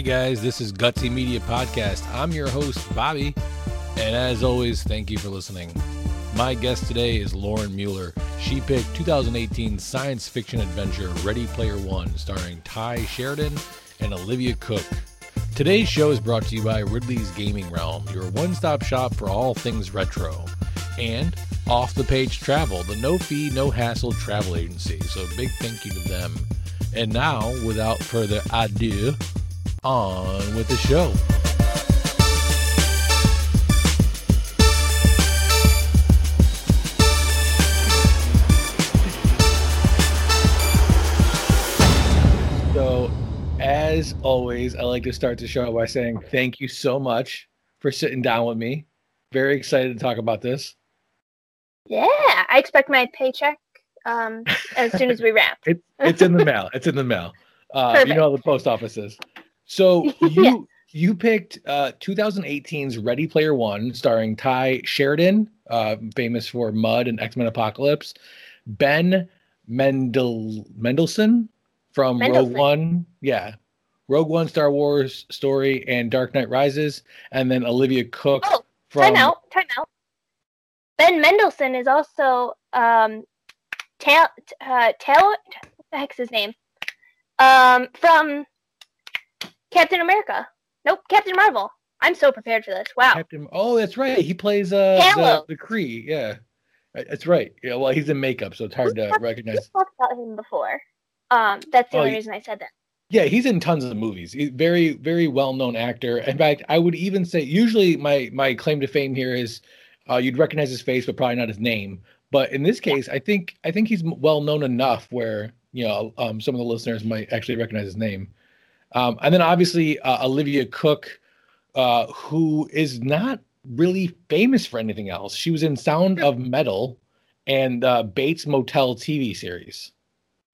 Hey guys, this is Gutsy Media Podcast. I'm your host, Bobby, and as always, thank you for listening. My guest today is Lauren Mueller. She picked 2018 science fiction adventure Ready Player One, starring Tye Sheridan and Olivia Cooke. Today's show is brought to you by Ridley's Gaming Realm, your one stop shop for all things retro. And Off the Page Travel, the no fee, no hassle travel agency. So, big thank you to them. And now, without further ado, on with the show. So, as always, I like to start the show by saying thank you so much for sitting down with me. Very excited to talk about this. Yeah, I expect my paycheck um, as soon as we wrap. It's it's in the mail. It's in the mail. Uh, you know how the post office is. So you Yeah. you picked uh, 2018's Ready Player One, starring Tye Sheridan, uh, famous for Mud and X Men Apocalypse, Ben Mendel Mendelsohn from Rogue One, yeah, Rogue One, Star Wars story, and Dark Knight Rises, and then Olivia Cooke Oh, from time out, time out. Ben Mendelsohn is also um, Tail, uh, Tail, what the heck's his name? Um, from Captain America. Nope, Captain Marvel. I'm so prepared for this. Wow. Captain. Oh, that's right. He plays uh the, Halo. the Kree. Yeah, that's right. Yeah, well, he's in makeup, so it's hard to We've recognize. talked about him before. Um, that's the Oh, only reason I said that. Yeah, he's in tons of movies. He's very, very well known actor. In fact, I would even say usually my my claim to fame here is uh, you'd recognize his face, but probably not his name. But in this case, I think I think he's well known enough where you know um, some of the listeners might actually recognize his name. Um, and then obviously uh, Olivia Cooke, uh, who is not really famous for anything else. She was in Sound of Metal and uh, Bates Motel TV series.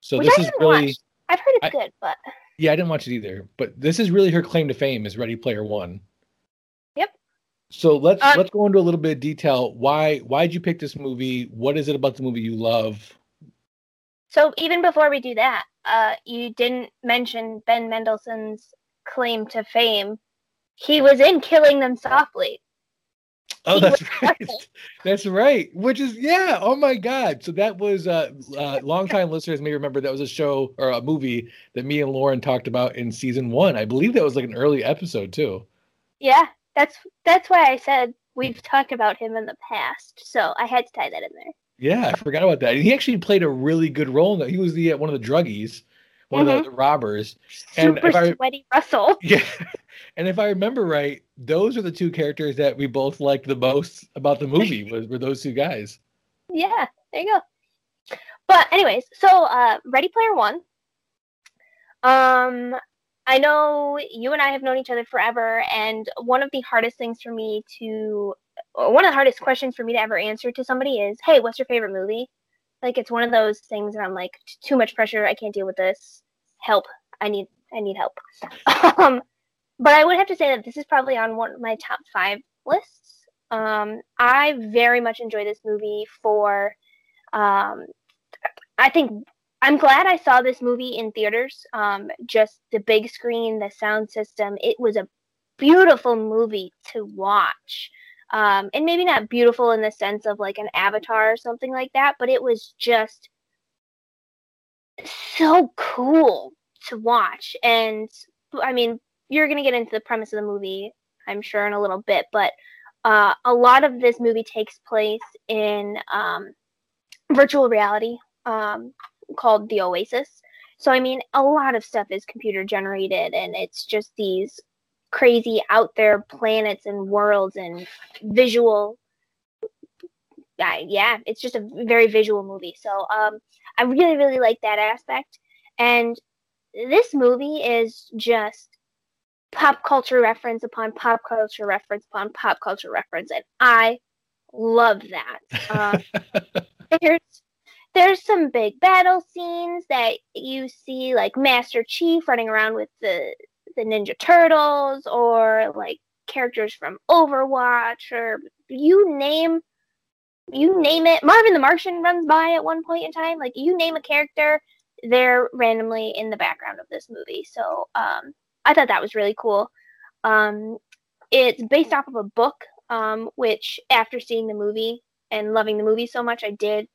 So Which this is really. watch. I've heard it's I- good, but Yeah, I didn't watch it either, but this is really her claim to fame is Ready Player One. Yep. So let's Um, let's go into a little bit of detail. Why why did you pick this movie? What is it about the movie you love? So even before we do that, uh, you didn't mention Ben Mendelsohn's claim to fame. He was in Killing Them Softly. Oh, He that's right. That's right. Which is yeah. Oh my God. So that was uh, uh longtime listeners may remember that was a show or a movie that me and Lauren talked about in season one. I believe that was like an early episode too. Yeah, that's that's why I said we've talked about him in the past. So I had to tie that in there. Yeah, I forgot about that. And he actually played a really good role. in that. He was the uh, one of the druggies, one of the, the robbers. And Super if I- sweaty Russell. Yeah. And if I remember right, those are the two characters that we both liked the most about the movie was were those two guys. Yeah, there you go. But anyways, so uh Ready Player One. Um I know you and I have known each other forever and one of the hardest things for me to one of the hardest questions for me to ever answer to somebody is, "Hey, what's your favorite movie?" Like it's one of those things where I'm like, too much pressure, I can't deal with this. Help. I need I need help. um but I would have to say that this is probably on one of my top 5 lists. Um, I very much enjoy this movie for. Um, I think I'm glad I saw this movie in theaters. Um, just the big screen, the sound system. It was a beautiful movie to watch. Um, and maybe not beautiful in the sense of like an Avatar or something like that, but it was just so cool to watch. And I mean, you're gonna get into the premise of the movie, I'm sure, in a little bit, but uh, a lot of this movie takes place in um, virtual reality um, called the Oasis. So I mean, a lot of stuff is computer generated, and it's just these crazy out there planets and worlds and visual. Uh, yeah, it's just a very visual movie. So um, I really, really like that aspect. And this movie is just pop culture reference upon pop culture reference upon pop culture reference, and I love that. Uh, there's there's some big battle scenes that you see, like Master Chief running around with the the Ninja Turtles, or like characters from Overwatch, or you name you name it. Marvin the Martian runs by at one point in time. Like you name a character, they're randomly in the background of this movie. So um, I thought that was really cool. Um, it's based off of a book, um, which after seeing the movie and loving the movie so much, I did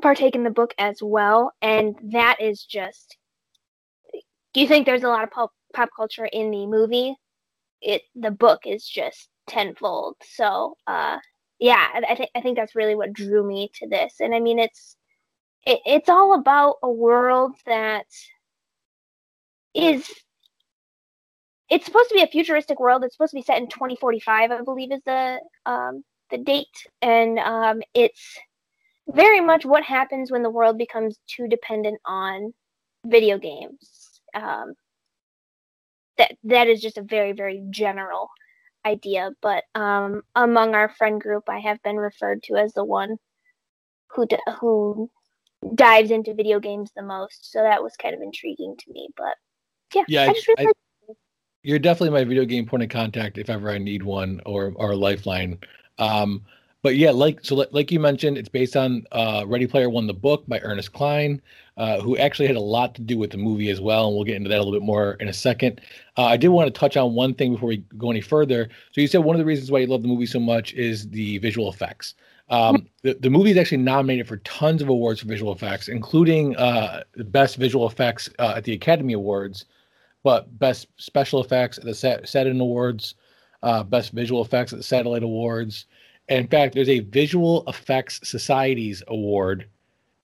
partake in the book as well, and that is just. Do you think there's a lot of pop pop culture in the movie? It the book is just tenfold. So, uh, yeah, I, think I think that's really what drew me to this, and I mean it's it, it's all about a world that is it's supposed to be a futuristic world. It's supposed to be set in 2045, I believe, is the um, the date, and um, it's very much what happens when the world becomes too dependent on video games. Um, that that is just a very very general idea, but um, among our friend group, I have been referred to as the one who d- who dives into video games the most. So that was kind of intriguing to me. But yeah, yeah, I, I, really I, you're definitely my video game point of contact if ever I need one or or a lifeline. Um, but yeah, like so, like you mentioned, it's based on uh, Ready Player One, the book by Ernest Cline, uh, who actually had a lot to do with the movie as well, and we'll get into that a little bit more in a second. Uh, I did want to touch on one thing before we go any further. So you said one of the reasons why you love the movie so much is the visual effects. Um, the, the movie is actually nominated for tons of awards for visual effects, including uh, the best visual effects uh, at the Academy Awards, but best special effects at the Saturn Awards, uh, best visual effects at the Satellite Awards. In fact, there's a Visual Effects Societies Award,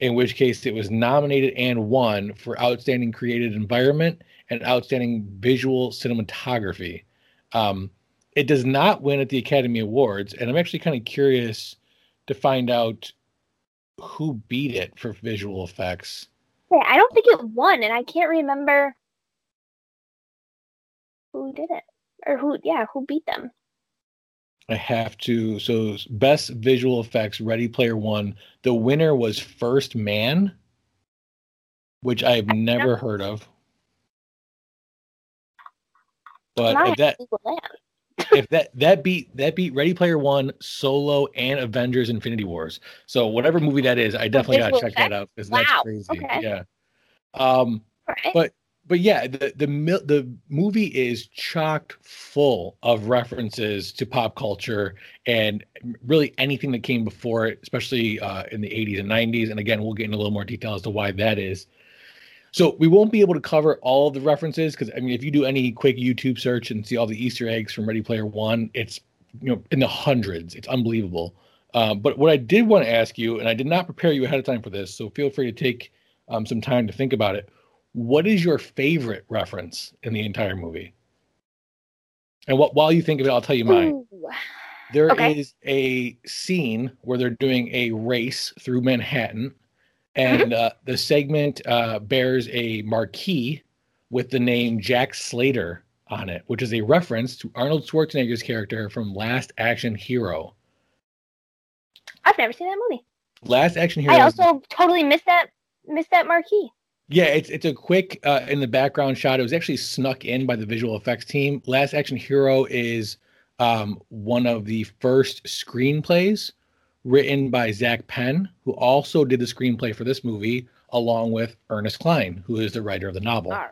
in which case it was nominated and won for Outstanding Created Environment and Outstanding Visual Cinematography. Um, it does not win at the Academy Awards, and I'm actually kind of curious to find out who beat it for visual effects. I don't think it won, and I can't remember who did it or who. Yeah, who beat them? I have to. So, best visual effects, Ready Player One. The winner was First Man, which I've never heard of. But if that, if that that beat that beat Ready Player One, Solo, and Avengers: Infinity Wars. So whatever movie that is, I definitely gotta check that out because wow. that's crazy. Okay. Yeah. Um, right. but but yeah, the the the movie is chocked full of references to pop culture and really anything that came before it, especially uh, in the 80s and 90s. And again, we'll get into a little more detail as to why that is. So we won't be able to cover all the references because I mean, if you do any quick YouTube search and see all the Easter eggs from Ready Player One, it's you know in the hundreds. It's unbelievable. Um, but what I did want to ask you, and I did not prepare you ahead of time for this, so feel free to take um, some time to think about it. What is your favorite reference in the entire movie? And what, while you think of it, I'll tell you mine. Ooh. There okay. is a scene where they're doing a race through Manhattan and mm-hmm. uh, the segment uh, bears a marquee with the name Jack Slater on it, which is a reference to Arnold Schwarzenegger's character from Last Action Hero. I've never seen that movie. Last Action Hero. I also totally missed that missed that marquee. Yeah, it's it's a quick uh, in the background shot. It was actually snuck in by the visual effects team. Last Action Hero is um, one of the first screenplays written by Zak Penn, who also did the screenplay for this movie, along with Ernest Cline, who is the writer of the novel. Right.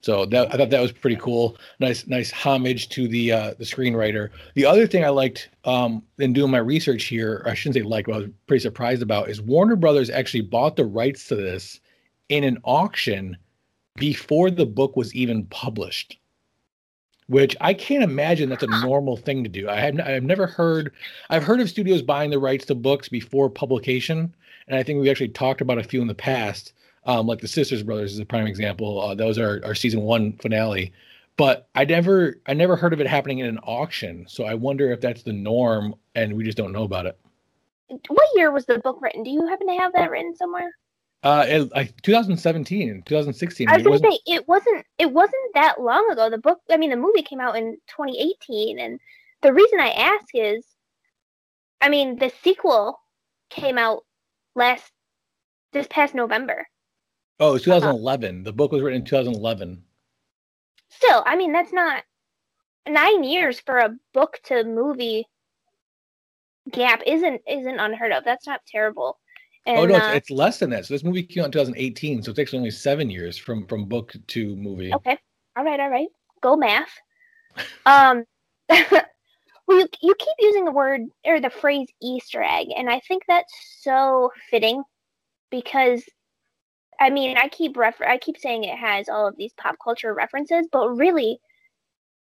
So that, I thought that was pretty cool. Nice, nice homage to the uh, the screenwriter. The other thing I liked um, in doing my research here, I shouldn't say like, but I was pretty surprised about, is Warner Brothers actually bought the rights to this in an auction before the book was even published which I can't imagine that's a normal thing to do. I have I've never heard I've heard of studios buying the rights to books before publication, and I think we actually talked about a few in the past, um, like the Sisters Brothers is a prime example. Uh, that was our, our season one finale, but I never I never heard of it happening in an auction. So I wonder if that's the norm, and we just don't know about it. What year was the book written? Do you happen to have that written somewhere? Uh, it, 2017, 2016. I was going to say it wasn't. It wasn't that long ago. The book. I mean, the movie came out in 2018, and the reason I ask is, I mean, the sequel came out last this past November. Oh, it's 2011. Uh-huh. The book was written in 2011. Still, I mean, that's not nine years for a book to movie gap. Isn't isn't unheard of. That's not terrible. And, oh no, it's, uh, it's, less than that. So this movie came out in 2018, so it's actually only seven years from from book to movie. Okay. all right, all right, go math. Um, well, you, you keep using the word or the phrase Easter egg, and I think that's so fitting because I mean, I keep refer- I keep saying it has all of these pop culture references, but really,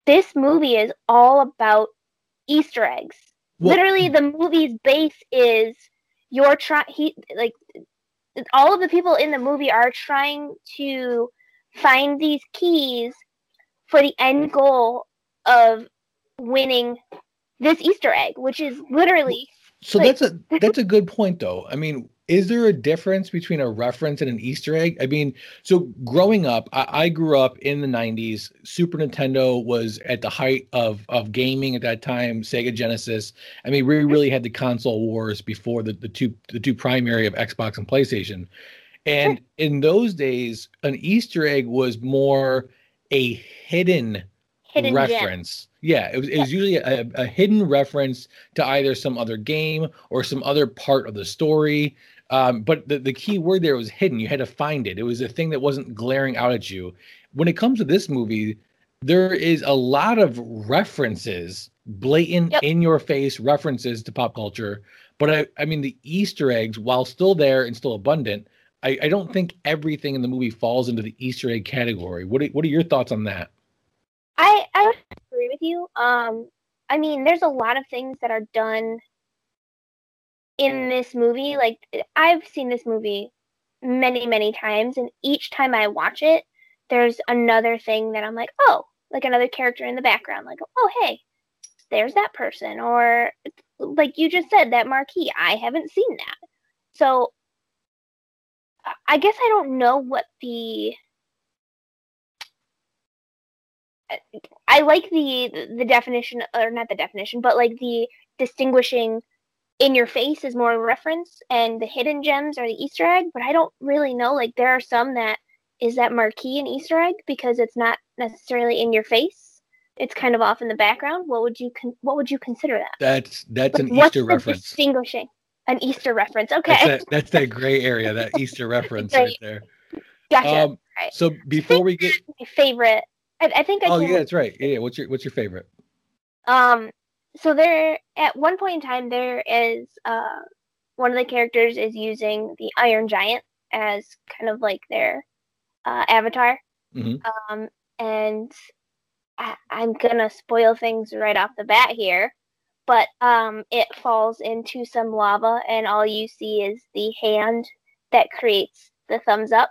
this movie is all about Easter eggs. Well, Literally, the movie's base is you're trying. He like all of the people in the movie are trying to find these keys for the end goal of winning this Easter egg, which is literally. So like, that's a that's a good point, though. I mean, is there a difference between a reference and an Easter egg? I mean, so growing up, I, I, grew up in the '90s. Super Nintendo was at the height of of gaming at that time. Sega Genesis. I mean, we really had the console wars before the, the two the two primary of Xbox and PlayStation. And in those days, an Easter egg was more a hidden, hidden reference. Gem. Yeah, it was, it was usually a, a hidden reference to either some other game or some other part of the story. Um, but the, the key word there was hidden. You had to find it. It was a thing that wasn't glaring out at you. When it comes to this movie, there is a lot of references, blatant, yep. in your face references to pop culture. But I, I mean, the Easter eggs, while still there and still abundant, I, I don't think everything in the movie falls into the Easter egg category. What are, what are your thoughts on that? I, I agree with you. Um, I mean, there's a lot of things that are done in this movie, like I've seen this movie many, many times, and each time I watch it, there's another thing that I'm like, oh, like another character in the background, like, oh, hey, there's that person, or like you just said, that marquee. I haven't seen that, so I guess I don't know what the. I like the the definition, or not the definition, but like the distinguishing in your face is more reference and the hidden gems are the easter egg but i don't really know like there are some that is that marquee an easter egg? Because it's not necessarily in your face. It's kind of off in the background. What would you con- what would you consider that? That's that's an easter reference. distinguishing an easter reference? Okay. That's that, that's that gray area that easter reference right there. Gotcha. Um, right. so before we get my favorite. I, I think I oh yeah that's right. Yeah. What's your what's your favorite? Um so there at one point in time there is uh one of the characters is using the Iron Giant as kind of like their uh, avatar. Mm-hmm. Um, and I, am gonna spoil things right off the bat here, but um, it falls into some lava, and all you see is the hand that creates the thumbs up.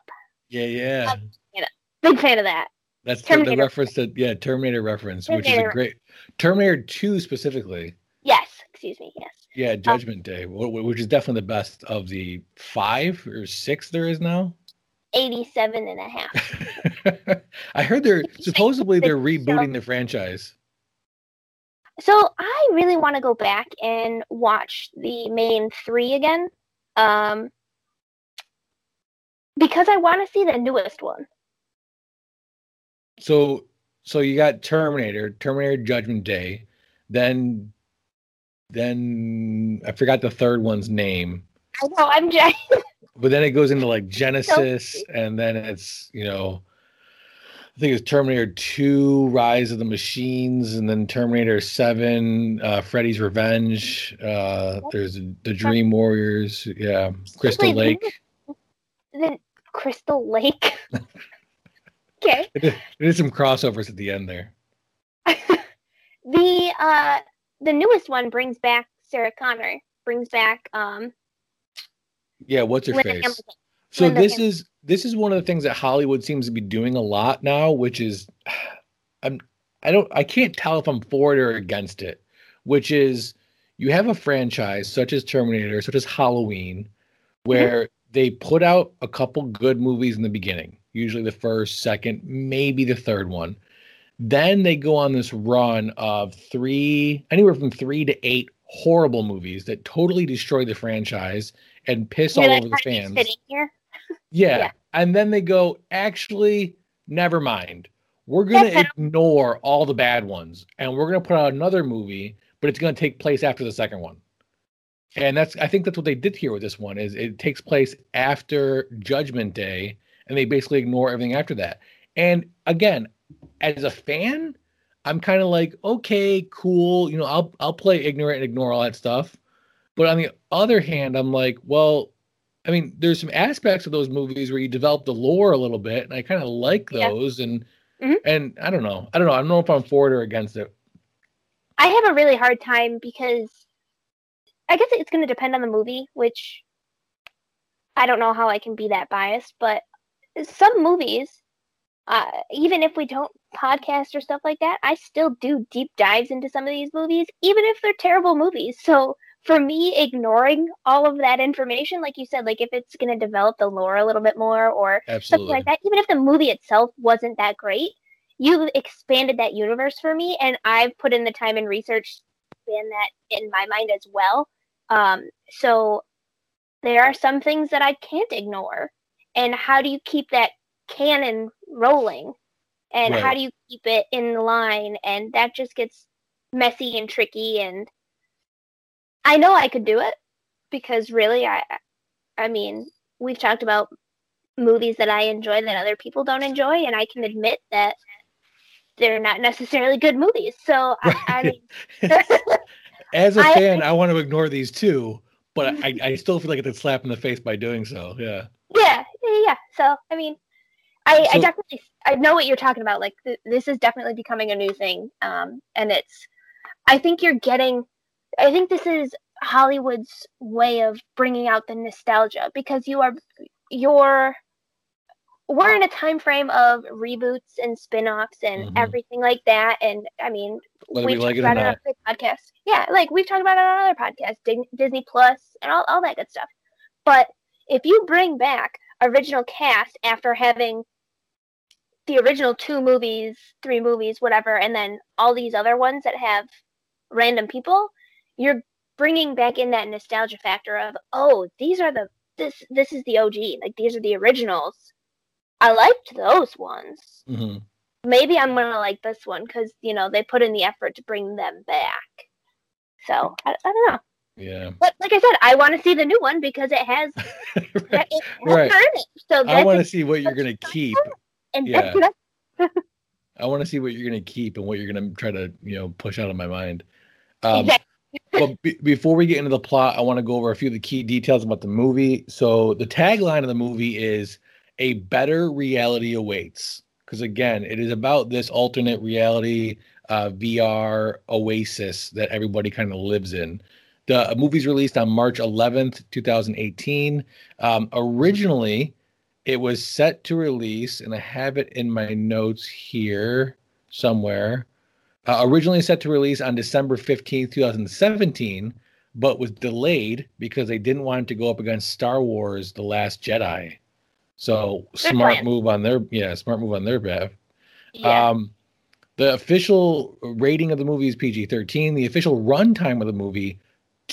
Yeah, yeah. Big fan of that. That's Terminator. the reference to yeah Terminator reference, Terminator. which is a great Terminator Two specifically. Yes, excuse me. Yes. Yeah, um, Judgment um, Day, which is definitely the best of the five or six there is now. 87 and a half. I heard they're supposedly they're rebooting the franchise. So I really want to go back and watch the main three again. Um, because I want to see the newest one. So so you got Terminator, Terminator Judgment Day, then then I forgot the third one's name. I know I'm just But then it goes into like Genisys and then it's, you know, I think it's Terminator 2, Rise of the Machines, and then Terminator 7, uh, Freddy's Revenge. Uh, there's the Dream Warriors. Yeah. Crystal Lake. Then Crystal Lake. Okay. There's some crossovers at the end there. the uh the newest one brings back Sarah Connor, brings back um Yeah, what's her Linda face? Hamilton. So Linda this Hamilton. is this is one of the things that Hollywood seems to be doing a lot now, which is I'm I don't I can't tell if I'm for it or against it, which is you have a franchise such as Terminator, such as Halloween, where mm-hmm. they put out a couple good movies in the beginning usually the first, second, maybe the third one. Then they go on this run of three, anywhere from three to eight horrible movies that totally destroy the franchise and piss You're all like, over the fans. yeah. yeah. And then they go, actually, never mind. We're going to ignore all the bad ones and we're going to put out another movie, but it's going to take place after the second one. And that's I think that's what they did here with this one is it takes place after Judgment Day and they basically ignore everything after that. And again, as a fan, I'm kind of like, okay, cool. You know, I'll I'll play ignorant and ignore all that stuff. But on the other hand, I'm like, well, I mean, there's some aspects of those movies where you develop the lore a little bit, and I kind of like those. Yeah. And mm-hmm. and I don't know, I don't know, I don't know if I'm for it or against it. I have a really hard time because I guess it's going to depend on the movie, which I don't know how I can be that biased, but some movies, uh, even if we don't podcast or stuff like that, I still do deep dives into some of these movies, even if they're terrible movies. So for me, ignoring all of that information, like you said, like if it's going to develop the lore a little bit more or Absolutely. something like that, even if the movie itself wasn't that great, you've expanded that universe for me, and I've put in the time and research to expand that in my mind as well. Um, so there are some things that I can't ignore. And how do you keep that canon rolling? And right. how do you keep it in line? And that just gets messy and tricky. And I know I could do it because really, I, I mean, we've talked about movies that I enjoy that other people don't enjoy, and I can admit that they're not necessarily good movies. So I, I mean, as a fan, I, I, want to ignore these too, but I, I still feel like it's a slap in the face by doing so. Yeah. Yeah, yeah, yeah. So I mean, I, so, I definitely I know what you're talking about. Like th- this is definitely becoming a new thing, um, and it's. I think you're getting. I think this is Hollywood's way of bringing out the nostalgia because you are you're we're in a time frame of reboots and spin-offs and mm-hmm. everything like that and i mean Whether we've we like talked about it on other podcasts yeah like we've talked about it on other podcasts disney plus and all, all that good stuff but if you bring back original cast after having the original two movies three movies whatever and then all these other ones that have random people you're bringing back in that nostalgia factor of oh these are the this this is the og like these are the originals I liked those ones. Mm-hmm. Maybe I'm gonna like this one because you know they put in the effort to bring them back. So I, I don't know. Yeah. But like I said, I want to see the new one because it has, right. it has right. It. So I want to see what you're gonna keep. And yeah. I want to see what you're gonna keep and what you're gonna try to you know push out of my mind. Um, exactly. but b- before we get into the plot, I want to go over a few of the key details about the movie. So the tagline of the movie is a better reality awaits. Because again, it is about this alternate reality uh, VR oasis that everybody kind of lives in. The movie's released on March 11th, 2018. Um, originally, it was set to release, and I have it in my notes here somewhere. Uh, originally set to release on December 15th, 2017, but was delayed because they didn't want it to go up against Star Wars The Last Jedi. So Good smart plan. move on their yeah, smart move on their behalf. Yeah. Um, the official rating of the movie is PG thirteen. The official runtime of the movie,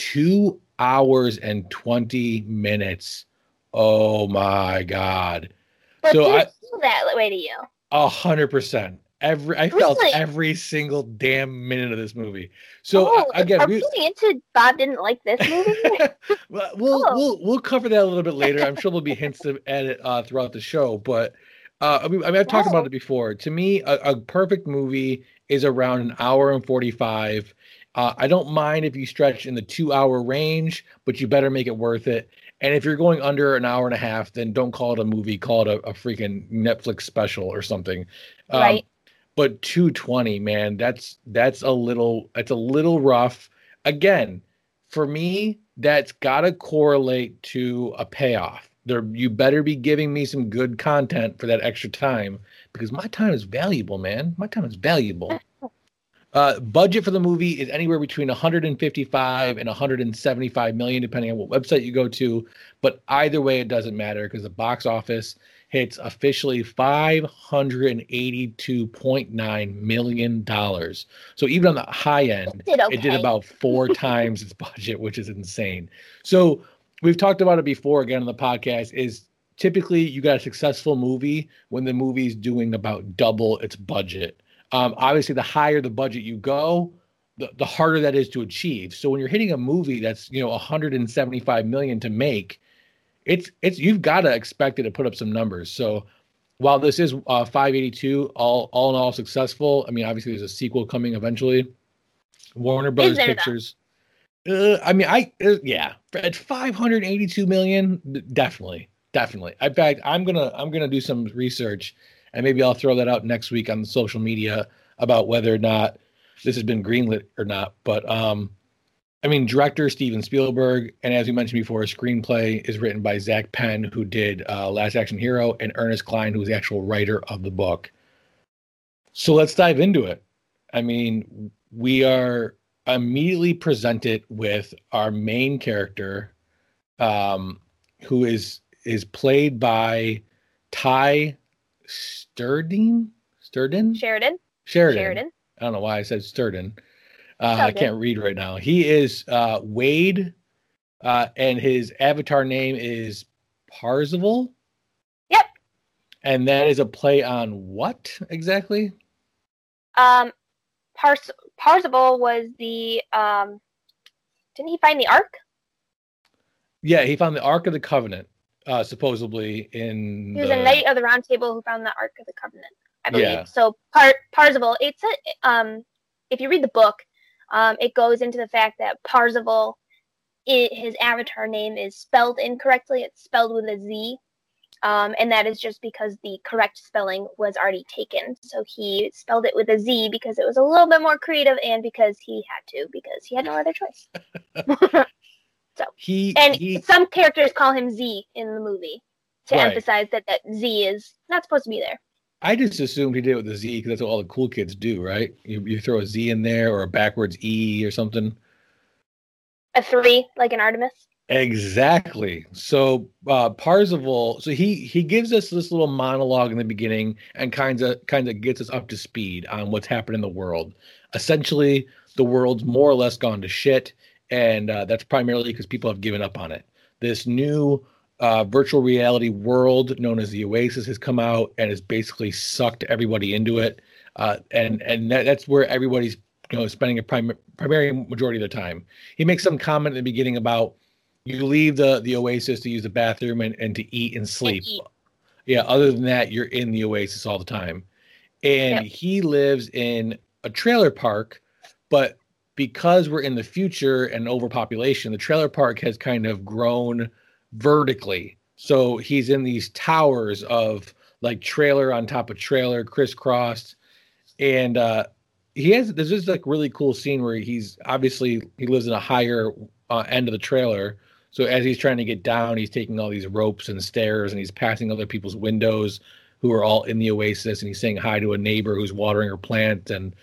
two hours and twenty minutes. Oh my god! But so I feel that way to you. A hundred percent. Every I felt every single damn minute of this movie. So oh, again, are we, we into Bob didn't like this movie? well, we'll oh. we'll we'll cover that a little bit later. I'm sure there'll be hints at it uh, throughout the show. But uh, I mean, I mean I've talked about it before. To me, a, a, perfect movie is around an hour and forty five. Uh, I don't mind if you stretch in the two hour range, but you better make it worth it. And if you're going under an hour and a half, then don't call it a movie, call it a, a freaking Netflix special or something. Um, right. but 220 man that's that's a little that's a little rough. Again for me that's got to correlate to a payoff. There you better be giving me some good content for that extra time because my time is valuable man. My time is valuable uh, budget for the movie is anywhere between 155 and 175 million depending on what website you go to but either way it doesn't matter because the box office hits officially $582.9 million. So even on the high end, it did, okay. it did about four times its budget, which is insane. So we've talked about it before again on the podcast is typically you got a successful movie when the movie's doing about double its budget. Um, obviously, the higher the budget you go, the, the harder that is to achieve. So when you're hitting a movie that's you know 175 million to make, it's it's you've got to expect it to put up some numbers. So while this is uh, 582, all all in all successful. I mean, obviously there's a sequel coming eventually. Warner Brothers Pictures. Uh, I mean, I uh, yeah, at 582 million, definitely, definitely. In fact, I'm gonna I'm gonna do some research, and maybe I'll throw that out next week on social media about whether or not this has been greenlit or not. But um, I mean, director Steven Spielberg, and as we mentioned before, screenplay is written by Zak Penn, who did uh, Last Action Hero, and Ernest Cline, who's the actual writer of the book. So let's dive into it. I mean, we are immediately presented with our main character, um, who is is played by Tye Sturdine. Sturden. Sheridan. Sheridan. Sheridan. I don't know why I said Sturden. Uh, I can't read right now. He is uh, Wade, uh, and his avatar name is Parzival. Yep. And that is a play on what exactly? Um, Pars- Parzival was the um, didn't he find the Ark? Yeah, he found the Ark of the Covenant, uh, supposedly in. He was the... a knight of the Round Table who found the Ark of the Covenant. I believe. Yeah. So Par- Parzival, it's a um, if you read the book, um, it goes into the fact that Parzival, it, his avatar name is spelled incorrectly. It's spelled with a Z. Um, and that is just because the correct spelling was already taken. So he spelled it with a Z because it was a little bit more creative and because he had to, because he had no other choice. so he and he, some characters call him Z in the movie to right. emphasize that that Z is not supposed to be there. I just assumed he did it with a Z because that's what all the cool kids do, right? You, you throw a Z in there or a backwards E or something. A three, like an Artemis. Exactly. So uh, Parzival, so he he gives us this little monologue in the beginning and kind of kind of gets us up to speed on what's happened in the world. Essentially, the world's more or less gone to shit, and uh, that's primarily because people have given up on it. This new uh, virtual reality world known as the Oasis has come out and has basically sucked everybody into it, uh, and and that, that's where everybody's you know spending a prim- primary majority of their time. He makes some comment in the beginning about you leave the the Oasis to use the bathroom and, and to eat and sleep. Eat. Yeah, other than that, you're in the Oasis all the time, and yep. he lives in a trailer park, but because we're in the future and overpopulation, the trailer park has kind of grown vertically. So he's in these towers of like trailer on top of trailer, crisscrossed, and uh, he has this like really cool scene where he's obviously he lives in a higher uh, end of the trailer. So as he's trying to get down, he's taking all these ropes and stairs, and he's passing other people's windows who are all in the oasis, and he's saying hi to a neighbor who's watering her plant, and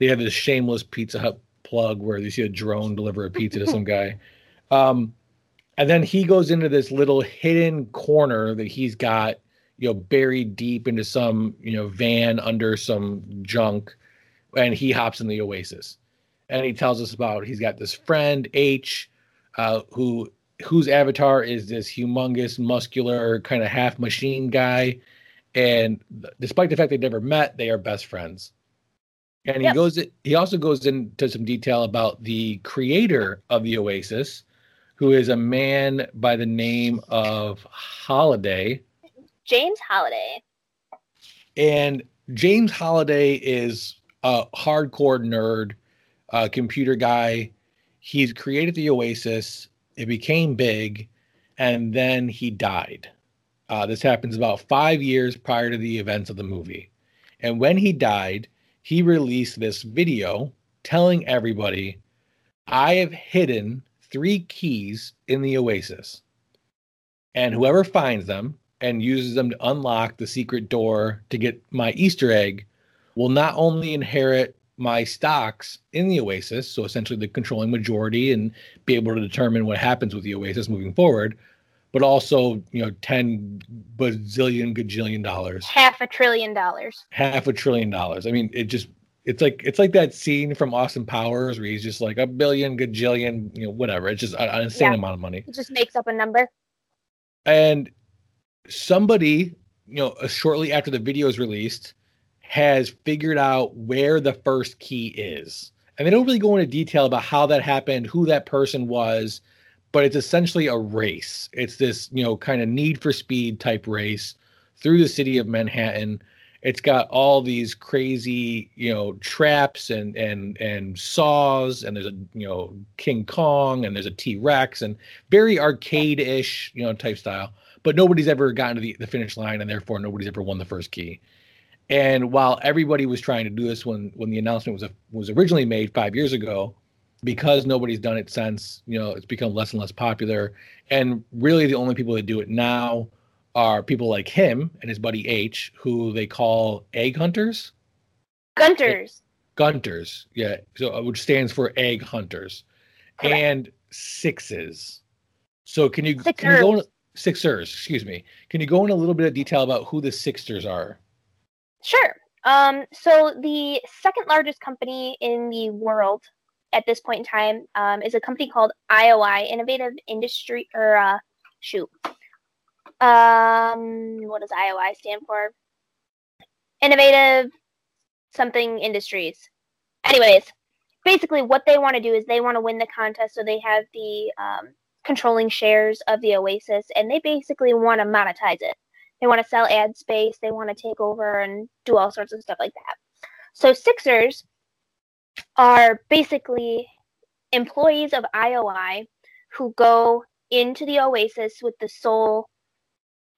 they have this shameless Pizza Hut plug where you see a drone deliver a pizza to some guy. Um, and then he goes into this little hidden corner that he's got you know buried deep into some you know van under some junk and he hops in the oasis. And he tells us about he's got this friend h uh, who whose avatar is this humongous muscular kind of half machine guy. And despite the fact they've never met they are best friends and he yep. goes he also goes into some detail about the creator of the oasis who is a man by the name of Halliday. James Halliday. And James Halliday is a hardcore nerd, a computer guy. He's created the Oasis. It became big, and then he died. Uh, this happens about five years prior to the events of the movie. And when he died, he released this video telling everybody, I have hidden three keys in the Oasis. And whoever finds them and uses them to unlock the secret door to get my Easter egg will not only inherit my stocks in the Oasis, so essentially the controlling majority, and be able to determine what happens with the Oasis moving forward, but also, you know, 10 bazillion gajillion dollars. Half a trillion dollars. Half a trillion dollars. I mean, it just it's like it's like that scene from Austin Powers where he's just like a billion, gajillion, you know, whatever. It's just an insane yeah. amount of money. It just makes up a number. And somebody, you know, uh, shortly after the video is released, has figured out where the first key is. And they don't really go into detail about how that happened, who that person was, but it's essentially a race. It's this, you know, kind of need for speed type race. through the city of Manhattan. It's got all these crazy, you know, traps and and and saws, and there's a you know King Kong, and there's a T Rex, and very arcade-ish, you know, type style. But nobody's ever gotten to the, the finish line, and therefore nobody's ever won the first key. And while everybody was trying to do this when when the announcement was was originally made five years ago, because nobody's done it since, you know, it's become less and less popular. And really, the only people that do it now are people like him and his buddy H, who they call egg hunters. Gunters. Gunters, yeah. So uh, which stands for egg hunters, Correct. and sixes. So can you can you go in, sixers? Excuse me. Can you go in a little bit of detail about who the sixers are? Sure. Um, so the second largest company in the world at this point in time um, is a company called IOI, Innovative Industry, or uh, shoot, um, what does IOI stand for? Innovative something industries. Anyways, basically what they want to do is they want to win the contest, so they have the um, controlling shares of the Oasis, and they basically want to monetize it. They want to sell ad space. They want to take over and do all sorts of stuff like that. So Sixers are basically employees of IOI who go into the Oasis with the sole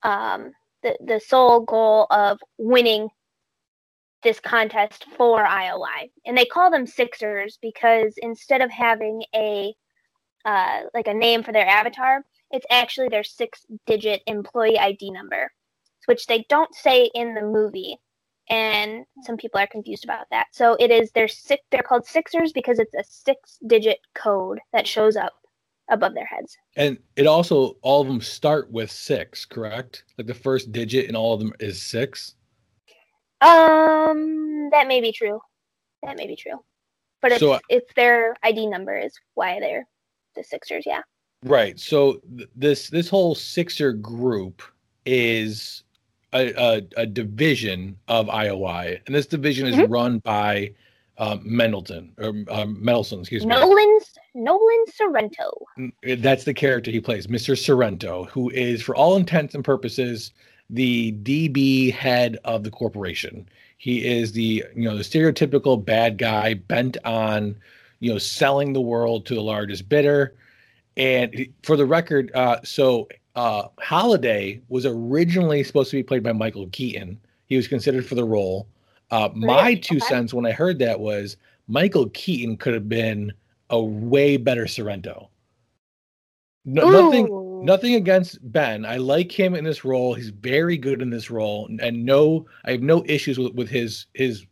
um, the, the sole goal of winning this contest for IOI. And they call them Sixers because instead of having a uh, like a name for their avatar, it's actually their six digit employee ID number, which they don't say in the movie. And some people are confused about that. So it is their six they're called Sixers because it's a six digit code that shows up above their heads. And it also all of them start with six, correct? Like the first digit in all of them is six. Um that may be true. That may be true. But it's So, uh, it's their ID number is why they're the Sixers, yeah. Right. So th- this this whole Sixer group is a, a, a division of IOI, and this division is Mhm. run by um, Mendelsohn or um, Mendelsohn, excuse me. Nolan Nolan Sorrento. That's the character he plays, Mr. Sorrento, who is, for all intents and purposes, the DB head of the corporation. He is the you know the stereotypical bad guy bent on you know selling the world to the largest bidder. And for the record, uh, so uh, Halliday was originally supposed to be played by Michael Keaton. He was considered for the role. Uh, my two Okay. cents when I heard that was Michael Keaton could have been a way better Sorrento. No, nothing, nothing against Ben. I like him in this role. He's very good in this role, and no, I have no issues with, with his his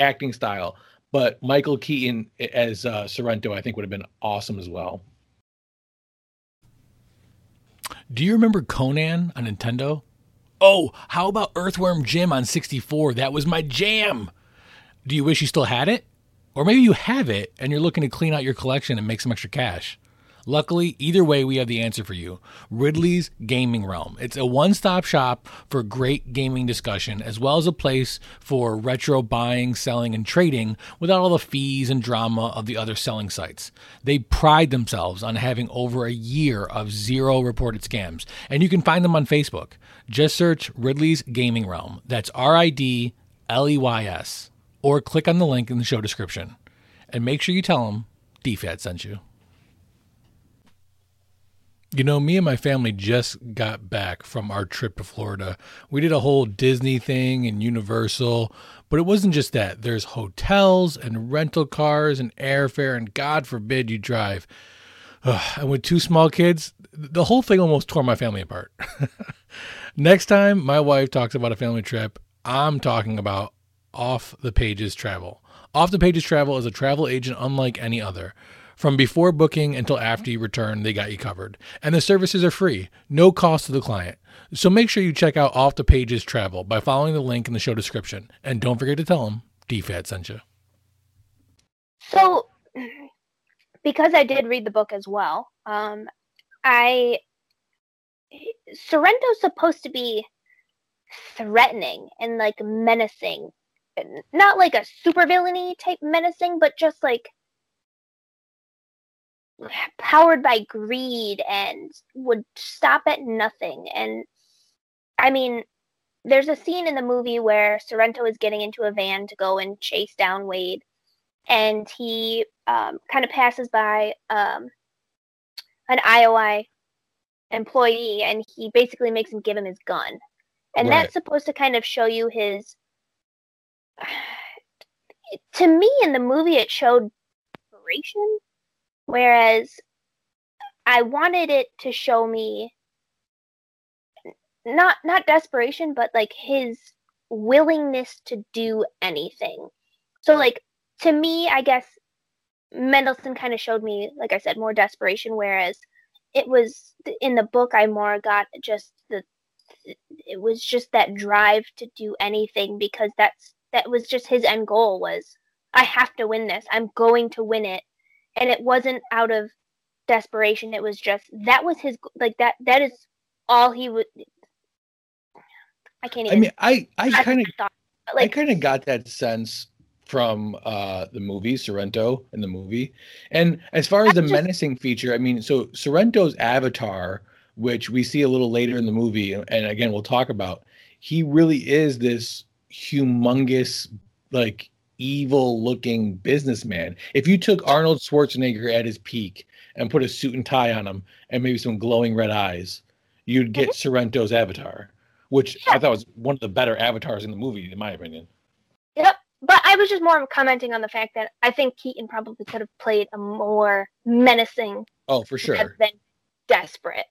acting style. But Michael Keaton as uh, Sorrento, I think, would have been awesome as well. Do you remember Conan on Nintendo? Oh, how about Earthworm Jim on 64? That was my jam. Do you wish you still had it? Or maybe you have it and you're looking to clean out your collection and make some extra cash. Luckily, either way, we have the answer for you Ridley's Gaming Realm. It's a one stop shop for great gaming discussion, as well as a place for retro buying, selling, and trading without all the fees and drama of the other selling sites. They pride themselves on having over a year of zero reported scams, and you can find them on Facebook. Just search Ridley's Gaming Realm. That's R I D L E Y S. Or click on the link in the show description. And make sure you tell them DFAT sent you. You know, me and my family just got back from our trip to Florida. We did a whole Disney thing and Universal, but it wasn't just that. There's hotels and rental cars and airfare, and God forbid you drive. Ugh, and with two small kids, the whole thing almost tore my family apart. Next time my wife talks about a family trip, I'm talking about Off the Pages Travel. Off the Pages Travel is a travel agent unlike any other. From before booking until after you return, they got you covered. And the services are free, no cost to the client. So make sure you check out Off the Pages Travel by following the link in the show description. And don't forget to tell them DFAT sent you. So, because I did read the book as well, um, I Sorrento's supposed to be threatening and like menacing, not like a super villainy type menacing, but just like powered by greed and would stop at nothing. And I mean, there's a scene in the movie where Sorrento is getting into a van to go and chase down Wade, and he um, kind of passes by um, an IOI employee, and he basically makes him give him his gun, and Right. that's supposed to kind of show you his. To me, in the movie, it showed desperation, whereas I wanted it to show me not not desperation, but like his willingness to do anything. So like to me, I guess Mendelsohn kind of showed me, like I said, more desperation, whereas it was in the book I more got just the it was just that drive to do anything because that's that was just his end goal was I have to win this. I'm going to win it. And it wasn't out of desperation. It was just that was his like that that is all he would I can't I mean, I I kind of I I kind of got that sense from uh the movie Sorrento in the movie. And as far as the just- menacing feature, I mean, so Sorrento's avatar, which we see a little later in the movie, and again we'll talk about, he really is this humongous, like evil looking businessman. If you took Arnold Schwarzenegger at his peak and put a suit and tie on him and maybe some glowing red eyes, you'd get Sorrento's avatar, which I Mm-hmm. Thought was one of the better avatars in the movie, in my opinion. Yep. But I was just more commenting on the fact that I think Keaton probably could have played a more menacing Oh, for sure, than desperate.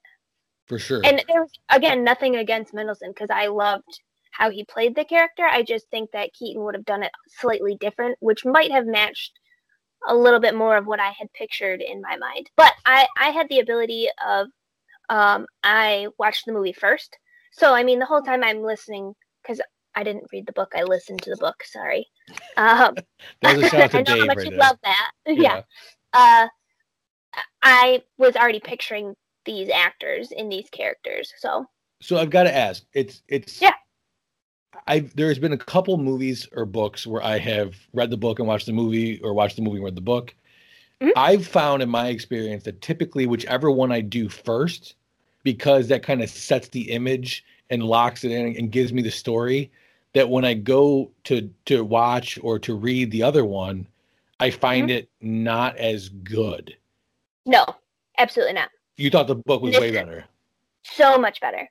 for sure. And there was again nothing against Mendelsohn because I loved how he played the character. I just think that Keaton would have done it slightly different, which might have matched a little bit more of what I had pictured in my mind. But I I had the ability of um I watched the movie first. So I mean the whole time I'm listening because I didn't read the book. I listened to the book. Sorry. Um, that was a shout out to I know how much right you love that. yeah. uh, I was already picturing these actors in these characters. So So I've got to ask. It's it's Yeah. I there's been a couple movies or books where I have read the book and watched the movie, or watched the movie and read the book. Mhm. I've found in my experience that typically whichever one I do first, because that kind of sets the image and locks it in and gives me the story, that when I go to to watch or to read the other one, I find it not as good. no, absolutely not. You thought the book was way better, So much better.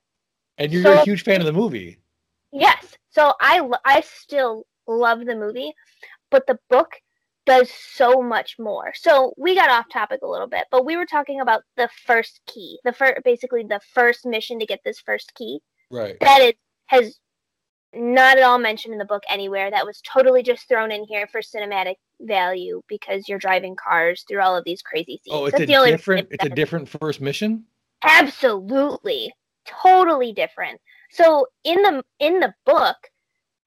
and you're, you're a huge fan of the movie. Yes. So I I still love the movie, but the book does so much more. So we got off topic a little bit, but we were talking about the first key, the first basically the first mission to get this first key. Right. That is has not at all mentioned in the book anywhere. That was totally just thrown in here for cinematic value because you're driving cars through all of these crazy scenes. Oh, it's That's a the only different. It's a different first mission. absolutely totally different so in the in the book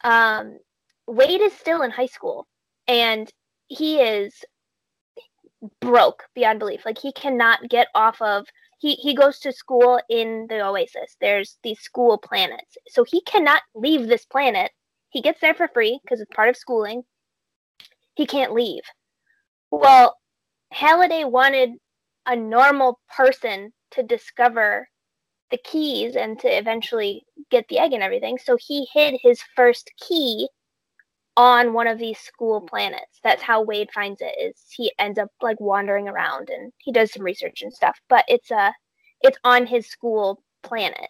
um wade is still in high school and he is broke beyond belief. Like he cannot get off of he he goes to school in the oasis. There's these school planets. So he cannot leave this planet. He gets there for free because it's part of schooling. He can't leave. Well halliday wanted a normal person to discover the keys and to eventually get the egg and everything. So he hid his first key on one of these school planets. That's how Wade finds it. Is he ends up like wandering around and he does some research and stuff, but it's uh it's on his school planet.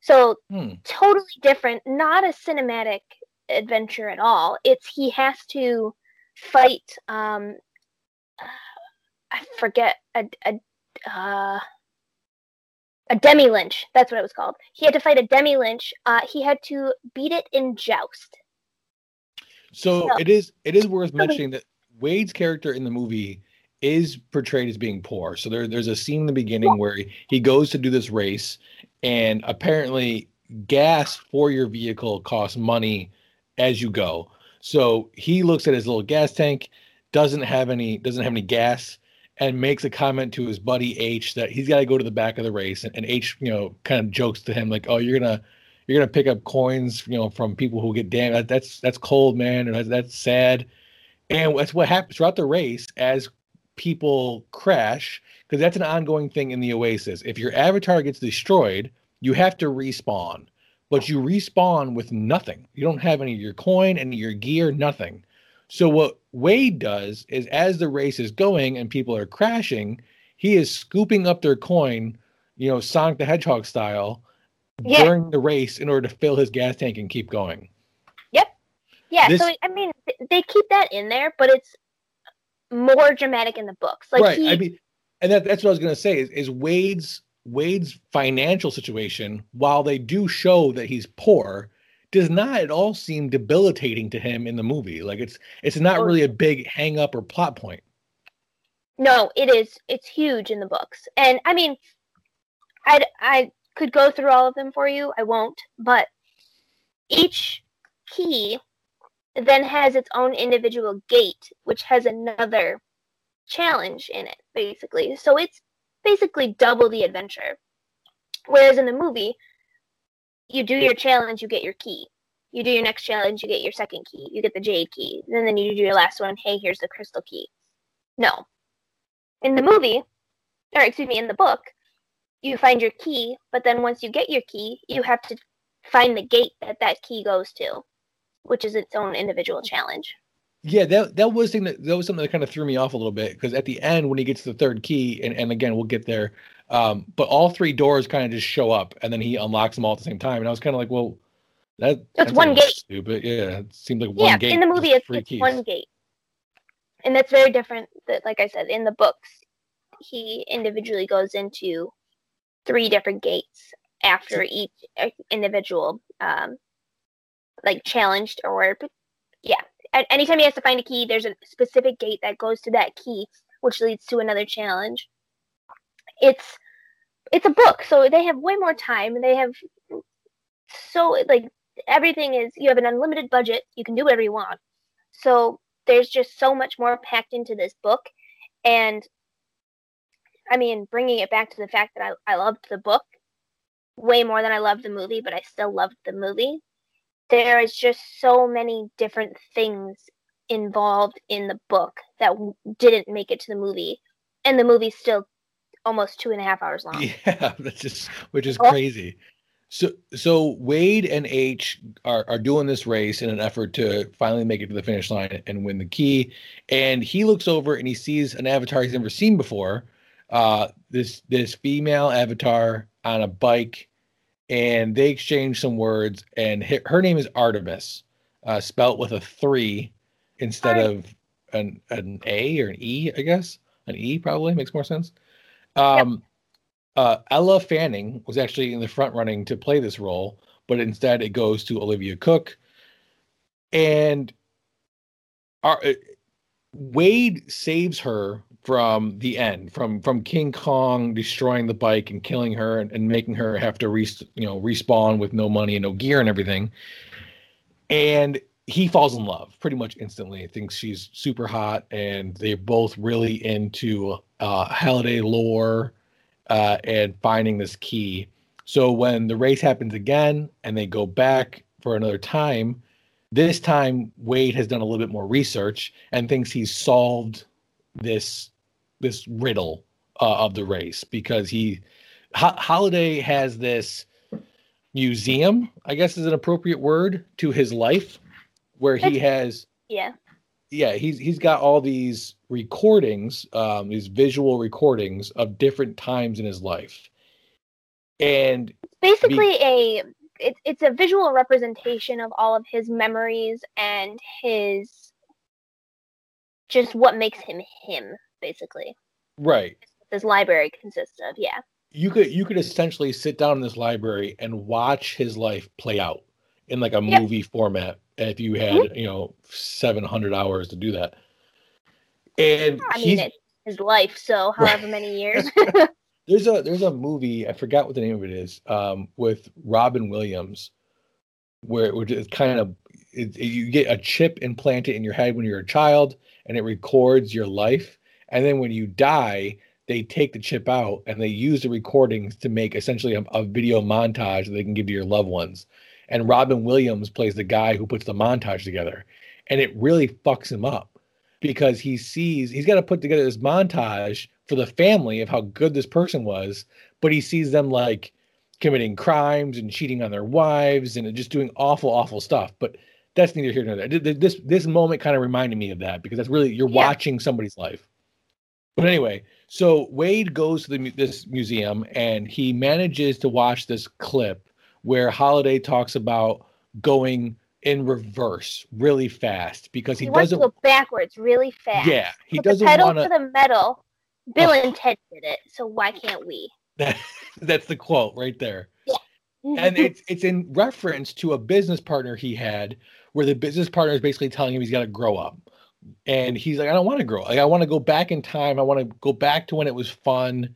So Hmm. totally different, not a cinematic adventure at all. It's he has to fight um I forget a a uh, a demi lich. That's what it was called. He had to fight a demi lich. Uh, he had to beat it in joust. So So- it is. It is worth mentioning that Wade's character in the movie is portrayed as being poor. So there, there's a scene in the beginning where he, he goes to do this race, and apparently gas for your vehicle costs money as you go. So he looks at his little gas tank, doesn't have any, doesn't have any gas, and makes a comment to his buddy H that he's got to go to the back of the race, and, and H, you know, kind of jokes to him like, "Oh, you're gonna." You're gonna pick up coins, you know, from people who get damned. That, that's that's cold, man, and that's, that's sad. And that's what happens throughout the race as people crash, because that's an ongoing thing in the Oasis. If your avatar gets destroyed, you have to respawn. but oh. you respawn with nothing. You don't have any of your coin, any of your gear, nothing. So what Wade does is as the race is going and people are crashing, he is scooping up their coin, you know, Sonic the Hedgehog style, yeah. during the race in order to fill his gas tank and keep going. Yep. Yeah. This, so I mean, they keep that in there, but it's more dramatic in the books. Like right. He, I mean, and that, that's what I was going to say is, is Wade's Wade's financial situation, while they do show that he's poor, does not at all seem debilitating to him in the movie. Like it's it's not oh. really a big hang up or plot point. No, it is. It's huge in the books, and I mean, I I could go through all of them for you. I won't, but each key then has its own individual gate, which has another challenge in it, basically. So it's basically double the adventure. Whereas in the movie, you do your challenge, you get your key. You do your next challenge, you get your second key. You get the jade key. And then you do your last one, hey, here's the crystal key. No. In the movie, or excuse me, in the book, you find your key, but then once you get your key, you have to find the gate that that key goes to, which is its own individual challenge. Yeah, that that was thing that that was something that kind of threw me off a little bit because at the end when he gets the third key, and, and again we'll get there, um, but all three doors kind of just show up and then he unlocks them all at the same time, and I was kind of like, well, that that's, that's one gate. Stupid. Yeah, it seems like one yeah, gate. in the movie it's, it's one gate, and that's very different. That like I said in the books, he individually goes into three different gates after each uh, individual um, like challenged or yeah anytime he has to find a key, there's a specific gate that goes to that key, which leads to another challenge. It's it's a book, so they have way more time. They have so like everything is you have an unlimited budget. You can do whatever you want. So there's just so much more packed into this book, and I mean, bringing it back to the fact that I I loved the book way more than I loved the movie, but I still loved the movie there is just so many different things involved in the book that didn't make it to the movie, and the movie still almost two and a half hours long. Yeah, that's just which is crazy. So so Wade and H are, are doing this race in an effort to finally make it to the finish line and win the key. And he looks over and he sees an avatar he's never seen before. Uh, this this female avatar on a bike and they exchange some words. And her name is Artemis, uh, spelt with a three instead of an an A or an E, I guess. An E probably makes more sense. Um, yep. uh, Elle Fanning was actually in the front running to play this role, but instead it goes to Olivia Cooke. And our, uh, Wade saves her from the end, from from King Kong destroying the bike and killing her and, and making her have to re, you know respawn with no money and no gear and everything. And he falls in love pretty much instantly. Thinks she's super hot, and they're both really into uh, Halliday lore uh, and finding this key. So when the race happens again and they go back for another time, this time Wade has done a little bit more research and thinks he's solved this this riddle uh, of the race because he Ho- Halliday has this museum, I guess is an appropriate word to his life, where he has yeah yeah he's he's got all these recordings, um, these visual recordings of different times in his life, and it's basically be- a it's it's a visual representation of all of his memories and his just what makes him him basically. Right. This library consists of, yeah. You could you could essentially sit down in this library and watch his life play out in like a yep. movie format if you had, mm-hmm. you know, 700 hours to do that. And I mean, it's his life, so however many years. there's a there's a movie I forgot what the name of it is um, with Robin Williams, where which is kind of it, it, you get a chip implanted in your head when you're a child, and it records your life. And then when you die, they take the chip out and they use the recordings to make essentially a, a video montage that they can give to your loved ones. And Robin Williams plays the guy who puts the montage together. And it really fucks him up because he sees he's got to put together this montage for the family of how good this person was, but he sees them like committing crimes and cheating on their wives and just doing awful, awful stuff. But that's neither here nor there. This this moment kind of reminded me of that because that's really you're yeah. watching somebody's life. But anyway, so Wade goes to the, this museum and he manages to watch this clip where Halliday talks about going in reverse really fast because he, he doesn't go backwards really fast. Yeah, he Put doesn't pedal wanna... to the metal. Bill oh. and Ted did it, so why can't we? That, that's the quote right there. Yeah. and it's it's in reference to a business partner he had where the business partner is basically telling him he's got to grow up and he's like, I don't want to grow. Like, I want to go back in time. I want to go back to when it was fun.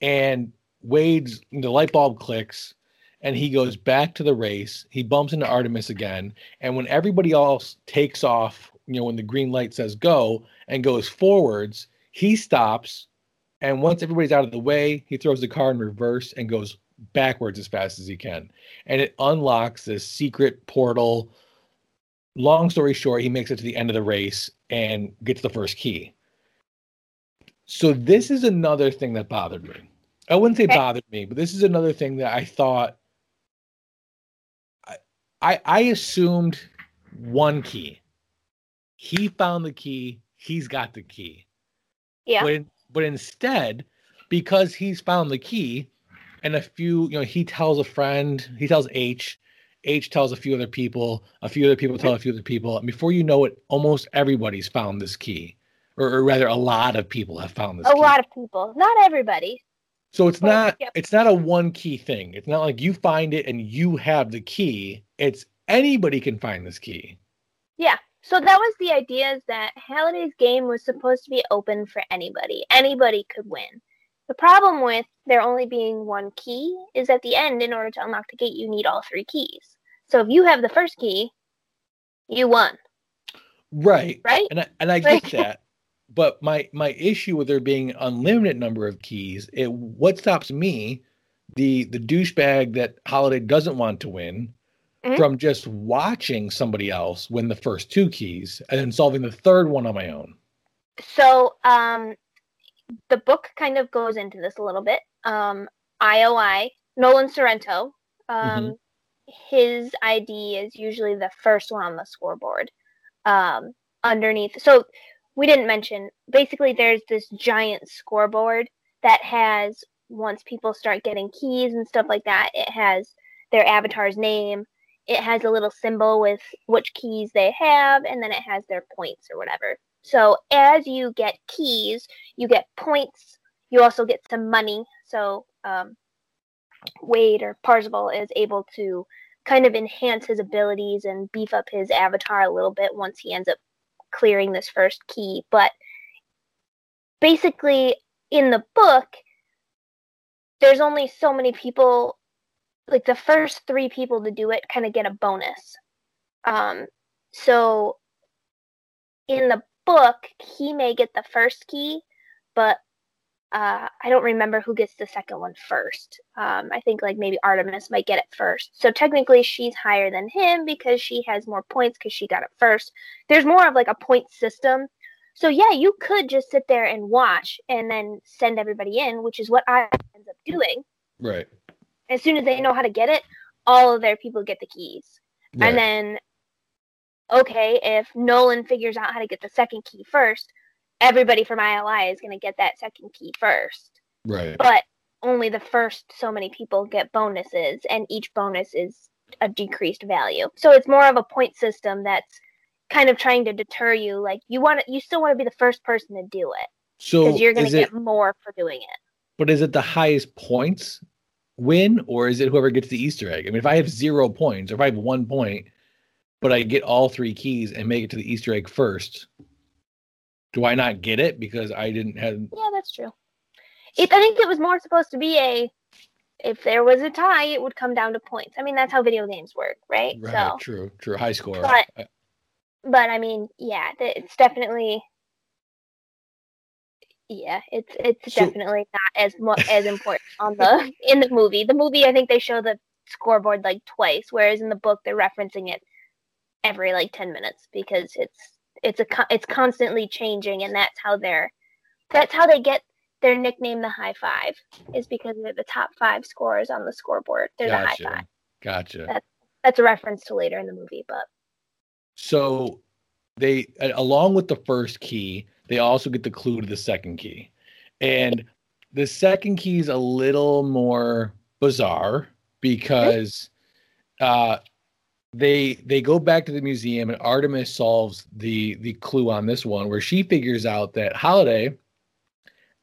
And Wade's the light bulb clicks, and he goes back to the race. He bumps into Artemis again, and when everybody else takes off, you know, when the green light says go and goes forwards, he stops. And once everybody's out of the way, he throws the car in reverse and goes backwards as fast as he can. And it unlocks this secret portal long story short, he makes it to the end of the race and gets the first key. So this is another thing that bothered me. I wouldn't say bothered me, but this is another thing that I thought I I, assumed one key. He found the key, he's got the key. Yeah. But, but instead, because he's found the key, and a few, you know, he tells a friend, he tells H, H tells a few other people, a few other people tell a few other people. And before you know it, almost everybody's found this key, or, or rather, a lot of people have found this. A key. lot of people, not everybody. So it's not yep. it's not a one key thing. It's not like you find it and you have the key. It's anybody can find this key. Yeah. So that was the idea is that Halliday's game was supposed to be open for anybody. Anybody could win. The problem with there only being one key is at the end, in order to unlock the gate, you need all three keys. So if you have the first key, you won. Right. Right. And I, and I get that. But my my issue with there being unlimited number of keys, it what stops me, the the douchebag that Halliday doesn't want to win, mm-hmm. from just watching somebody else win the first two keys and then solving the third one on my own. So um the book kind of goes into this a little bit. Um, IOI, Nolan Sorrento, um, mm-hmm. his ID is usually the first one on the scoreboard. Um, underneath, so we didn't mention. Basically, there's this giant scoreboard that has once people start getting keys and stuff like that, it has their avatar's name. It has a little symbol with which keys they have, and then it has their points or whatever. So as you get keys, you get points. You also get some money. So um, Wade or Parzival is able to kind of enhance his abilities and beef up his avatar a little bit once he ends up clearing this first key. But basically, in the book, there's only so many people. Like the first three people to do it kind of get a bonus. Um, so in the book, he may get the first key, but uh, I don't remember who gets the second one first. Um, I think like maybe Artemis might get it first. So technically, she's higher than him because she has more points because she got it first. There's more of like a point system. So yeah, you could just sit there and watch and then send everybody in, which is what I ends up doing. Right. As soon as they know how to get it, all of their people get the keys. Right. And then okay, if Nolan figures out how to get the second key first, everybody from IOI is going to get that second key first. Right. But only the first so many people get bonuses, and each bonus is a decreased value. So it's more of a point system that's kind of trying to deter you. Like you want to, you still want to be the first person to do it. So because you're going to get more for doing it. But is it the highest points win, or is it whoever gets the Easter egg? I mean, if I have zero points, or if I have one point, but I get all three keys and make it to the Easter egg first, do I not get it because I didn't have? Yeah, that's true. It, I think it was more supposed to be a if there was a tie, it would come down to points. I mean, that's how video games work, right? Right. So, true. True. High score. But, uh, but I mean, yeah, it's definitely. Yeah, it's it's so, definitely not as much as important on the in the movie. The movie, I think they show the scoreboard like twice, whereas in the book they're referencing it every like 10 minutes because it's it's a it's constantly changing and that's how they're that's how they get their nickname the High Five is because they're the top five scorers on the scoreboard. They're Gotcha. the High Five. Gotcha. That- That's a reference to later in the movie, but So they along with the first key, they also get the clue to the second key. And the second key is a little more bizarre because uh they they go back to the museum and Artemis solves the the clue on this one where she figures out that Halliday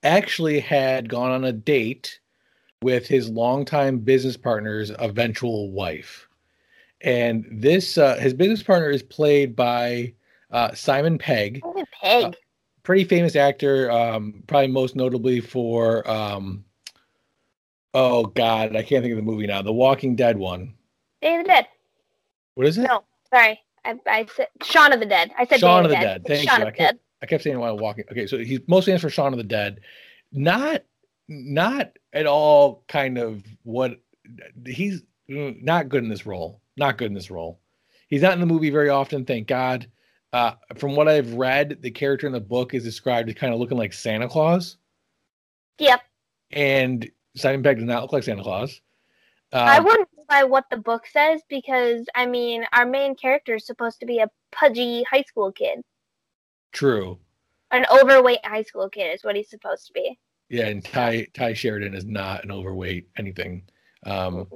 actually had gone on a date with his longtime business partner's eventual wife. And this uh, his business partner is played by uh, Simon Pegg, oh, Peg. pretty famous actor, um, probably most notably for um, oh god, I can't think of the movie now, the Walking Dead one. Day of the Dead. What is it? No, sorry. I, I said Shaun of the Dead. I said Shaun of the Dead. Dead. Thank Shaun you. of I the Dead. I kept saying it while walking. Okay, so he's mostly for Shaun of the Dead. Not not at all kind of what he's not good in this role. Not good in this role. He's not in the movie very often, thank God. Uh, from what I've read, the character in the book is described as kind of looking like Santa Claus, Yep. and Simon Pegg does not look like Santa Claus. I Um, wouldn't by what the book says because I mean our main character is supposed to be a pudgy high school kid. true. An overweight high school kid is what he's supposed to be. Yeah, and Tye Tye Sheridan is not an overweight anything. Um,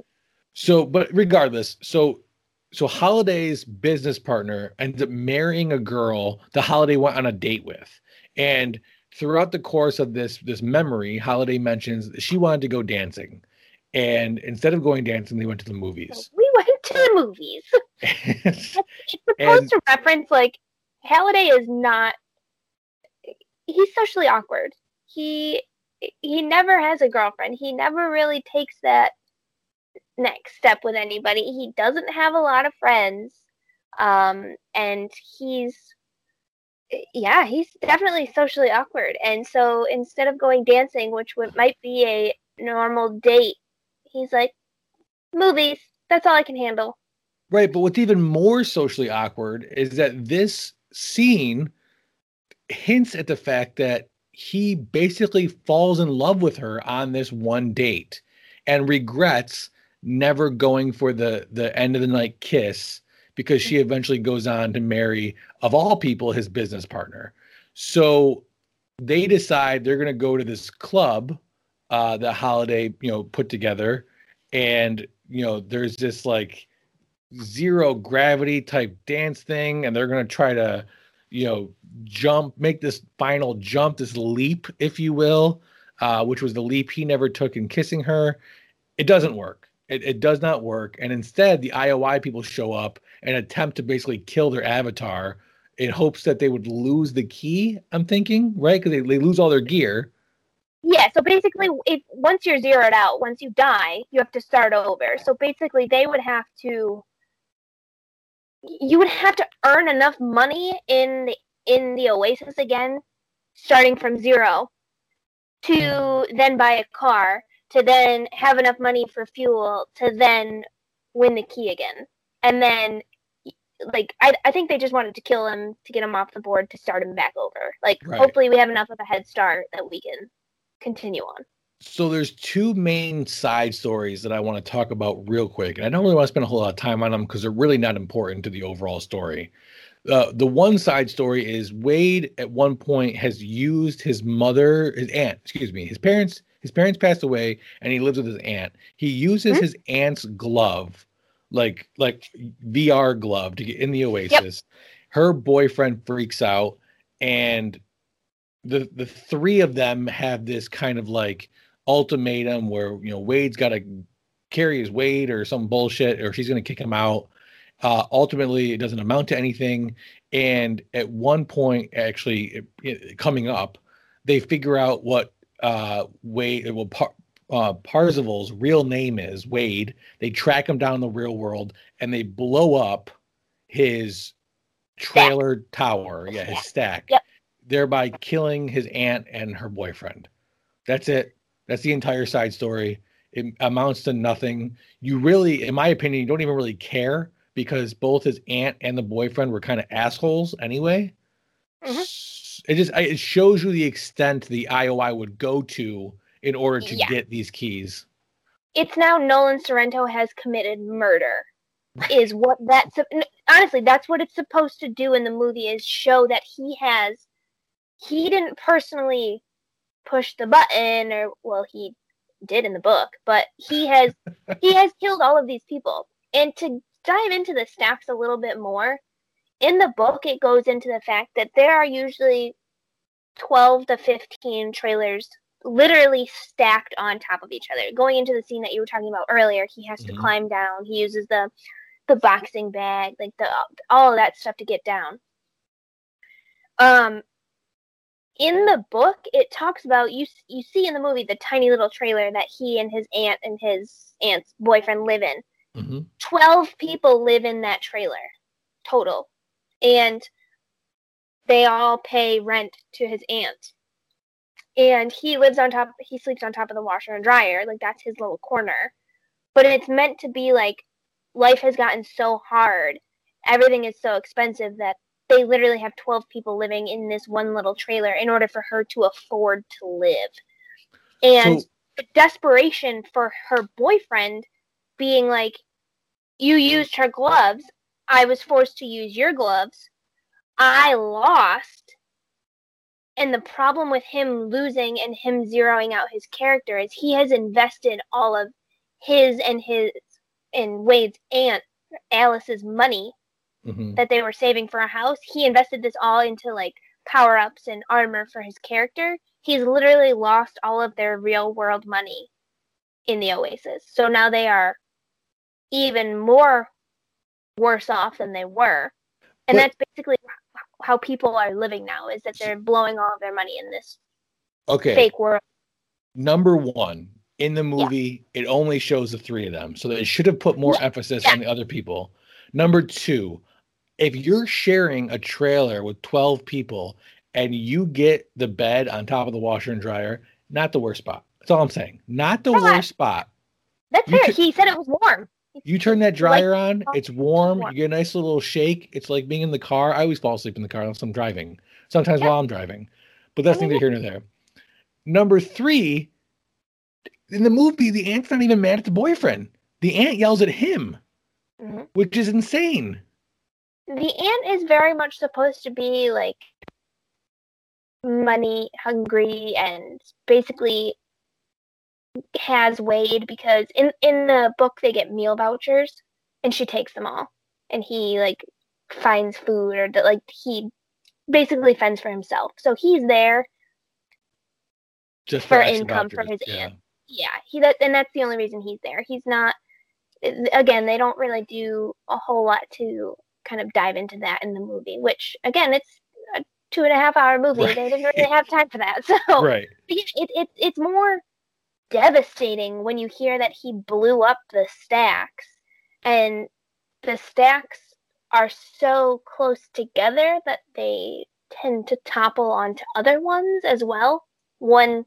so, but regardless, so so Halliday's business partner ends up marrying a girl that Halliday went on a date with, and throughout the course of this this memory, Halliday mentions she wanted to go dancing, and instead of going dancing, they went to the movies. We went to the movies. It's supposed And- to reference like Halliday is not he's socially awkward. He he never has a girlfriend. He never really takes that next step with anybody. He doesn't have a lot of friends. Um and he's yeah, he's definitely socially awkward. And so instead of going dancing, which would might be a normal date, he's like movies. That's all I can handle. Right, but what's even more socially awkward is that this scene hints at the fact that he basically falls in love with her on this one date and regrets never going for the the end of the night kiss because she mm-hmm. eventually goes on to marry of all people his business partner. So they decide they're going to go to this club uh that Halliday, you know, put together. And you know, there's this like zero gravity type dance thing and they're going to try to you know jump make this final jump this leap if you will uh, which was the leap he never took in kissing her. It doesn't work. It, it does not work. And instead the ioi people show up and attempt to basically kill their avatar in hopes that they would lose the key i'm thinking right? Because they, they lose all their gear Yeah, so basically, if once you're zeroed out, once you die, you have to start over. So basically, they would have to, you would have to earn enough money in the in the Oasis again, starting from zero, to then buy a car, to then have enough money for fuel, to then win the key again, and then. Like I, I think they just wanted to kill him to get him off the board to start him back over. Like Right. hopefully we have enough of a head start that we can continue on. So there's two main side stories that I want to talk about real quick, and I don't really want to spend a whole lot of time on them because they're really not important to the overall story. Uh, the one side story is Wade at one point has used his mother, his aunt, excuse me, his parents. His parents passed away, and he lives with his aunt. He uses Mhm. his aunt's glove, like like VR glove, to get in the Oasis. Her boyfriend freaks out, and the the three of them have this kind of like ultimatum where you know Wade's got to carry his weight or some bullshit or she's going to kick him out. Uh, ultimately, it doesn't amount to anything. And at one point, actually it, it- coming up, they figure out what uh, Wade, well, Par, uh, Parzival's real name is Wade. They track him down in the real world and they blow up his trailer tower. Yeah, his stack. Yep. Thereby killing his aunt and her boyfriend. That's it. That's the entire side story. It amounts to nothing. You really, in my opinion, you don't even really care because both his aunt and the boyfriend were kind of assholes anyway. Mhm. it just it shows you the extent the IOI would go to in order to Yeah. get these keys. It's now Nolan Sorrento has committed murder. Is what that's honestly that's what it's supposed to do in the movie is show that he has he didn't personally push the button or well he did in the book, but he has he has killed all of these people. And to dive into the stacks a little bit more, in the book it goes into the fact that there are usually 12 to 15 trailers literally stacked on top of each other. Going into the scene that you were talking about earlier, he has to Mhm. climb down. He uses the the boxing bag, like the all of that stuff to get down. Um in the book it talks about you you see in the movie the tiny little trailer that he and his aunt and his aunt's boyfriend live in. Mm-hmm. 12 people live in that trailer total and they all pay rent to his aunt and he lives on top he sleeps on top of the washer and dryer like that's his little corner but it's meant to be like life has gotten so hard everything is so expensive that they literally have 12 people living in this one little trailer in order for her to afford to live. And So- the desperation for her boyfriend being like you used her gloves. I was forced to use your gloves. I lost. And the problem with him losing and him zeroing out his character is he has invested all of his and his and wade's aunt alice's money Mm-hmm. that they were saving for a house he invested this all into like power ups and armor for his character he's literally lost all of their real world money in the oasis so now they are even more worse off than they were and But- that's basically how people are living now is that they're blowing all of their money in this Okay. fake world Number one, in the movie, it only shows the three of them. So it should have put more emphasis on the other people. Number two, if you're sharing a trailer with 12 people and you get the bed on top of the washer and dryer, not the worst spot. That's all I'm saying. Not the Right. worst spot. that's You fair could- he said it was warm You turn that dryer on, it's warm. warm. You get a nice little shake. It's like being in the car. I always fall asleep in the car unless I'm driving. Sometimes Yeah. while I'm driving, but that's neither here nor there. Number three, in the movie, the aunt's not even mad at the boyfriend. The aunt yells at him, Mhm. which is insane. The aunt is very much supposed to be like money hungry and basically has Wade because in in the book they get meal vouchers and she takes them all. And he like finds food or that like he basically fends for himself. So he's there Just For income for vouchers, his aunt. yeah he that and that's the only reason he's there. He's not eh, again they don't really do a whole lot to kind of dive into that in the movie which again it's a two and a half hour movie. Right. they didn't really have time for that. So Right. it, it, it's more devastating when you hear that he blew up the stacks and the stacks are so close together that they tend to topple onto other ones as well one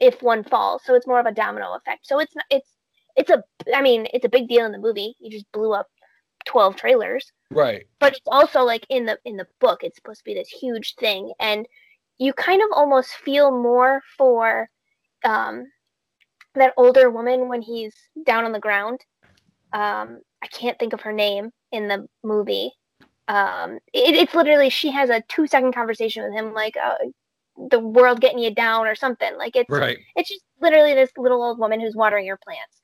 if one falls. So it's more of a domino effect. So it's not it's it's a i mean it's a big deal in the movie. You just blew up 12 trailers Right. but it's also like in the in the book it's supposed to be this huge thing and you kind of almost feel more for um that older woman when he's down on the ground um i can't think of her name in the movie um it, it's literally she has a two second conversation with him like uh, the world getting you down or something like it's Right. it's just literally this little old woman who's watering your plants.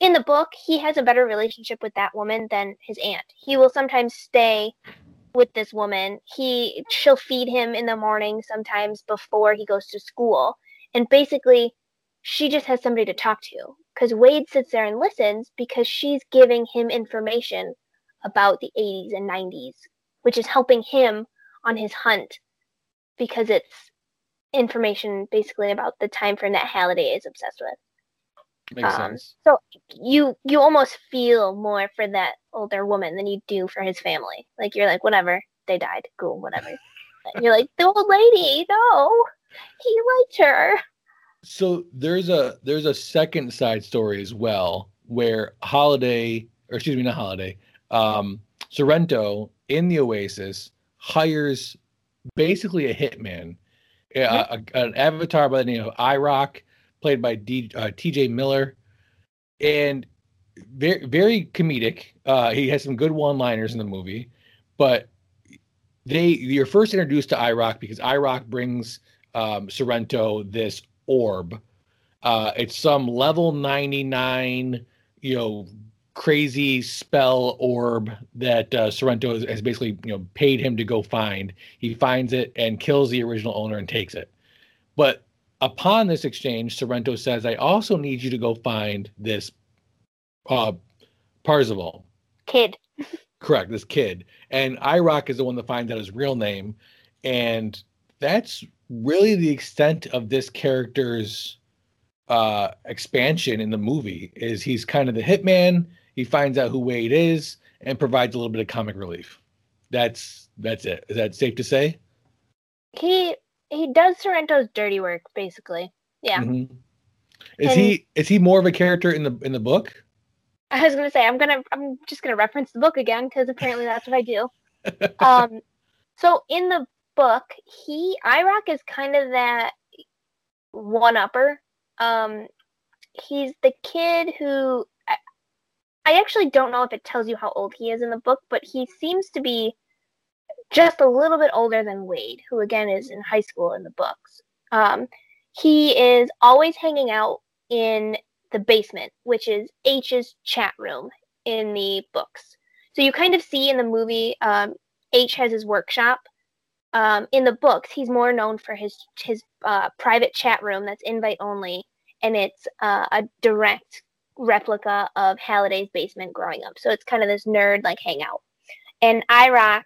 In the book, he has a better relationship with that woman than his aunt. He will sometimes stay with this woman. He she'll feed him in the morning sometimes before he goes to school. And basically, she just has somebody to talk to cuz Wade sits there and listens because she's giving him information about the 80s and 90s, which is helping him on his hunt because it's information basically about the time frame that Halliday is obsessed with. Makes Um, sense. So you you almost feel more for that older woman than you do for his family. Like you're like, whatever, they died, cool, whatever. And you're like, the old lady, no, he liked her. So there's a there's a second side story as well where Halliday, or excuse me, not Halliday, um, Sorrento in the Oasis hires basically a hitman, uh, a, an avatar by the name of IROC, played by D, uh, T.J. Miller, and very very comedic. Uh, he has some good one-liners in the movie, but they you're first introduced to IROC because IROC brings um, Sorrento this orb. Uh, it's some level 99, you know, crazy spell orb that uh, Sorrento has, has, basically, you know, paid him to go find. He finds it and kills the original owner and takes it. But upon this exchange, Sorrento says, "I also need you to go find this uh, Parzival kid." Correct, this kid, and IROC is the one that finds out his real name, and that's really the extent of this character's uh, expansion in the movie. Is he's kind of the hitman. He finds out who Wade is and provides a little bit of comic relief. That's that's it. Is that safe to say? He he does Sorrento's dirty work, basically. Yeah. Mm-hmm. Is and he is he more of a character in the in the book? I was gonna say I'm gonna I'm just gonna reference the book again because apparently that's what I do. um, so in the book, he IROC is kind of that one upper. Um, he's the kid who I, I actually don't know if it tells you how old he is in the book, but he seems to be just a little bit older than Wade, who again is in high school in the books. Um, he is always hanging out in the basement, which is H's chat room in the books. So you kind of see in the movie, um, H has his workshop, um, in the books, he's more known for his his uh, private chat room that's invite only, and it's uh, a direct replica of Halliday's basement growing up. So it's kind of this nerd like hangout. And IROC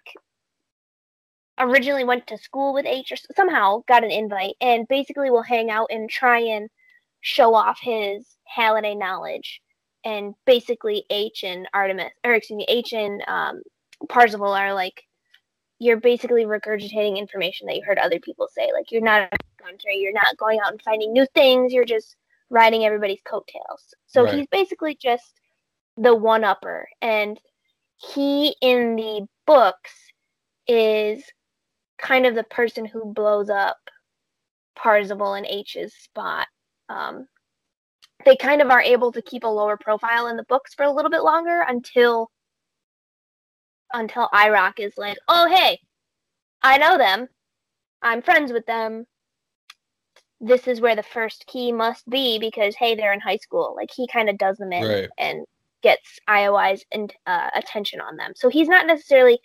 originally went to school with H or somehow got an invite and basically will hang out and try and show off his Halliday knowledge. And basically H and Artemis, or excuse me, H and um, Parzival are like you're basically regurgitating information that you heard other people say. Like you're not a country, you're not going out and finding new things, you're just riding everybody's coattails. So right. he's basically just the one upper. And he in the books is kind of the person who blows up Parzival and H's spot. Um, they kind of are able to keep a lower profile in the books for a little bit longer until until IROC is like, oh, hey, I know them. I'm friends with them. This is where the first key must be because, hey, they're in high school. Like, he kind of does them in right. and gets IOI's and uh, attention on them. So he's not necessarily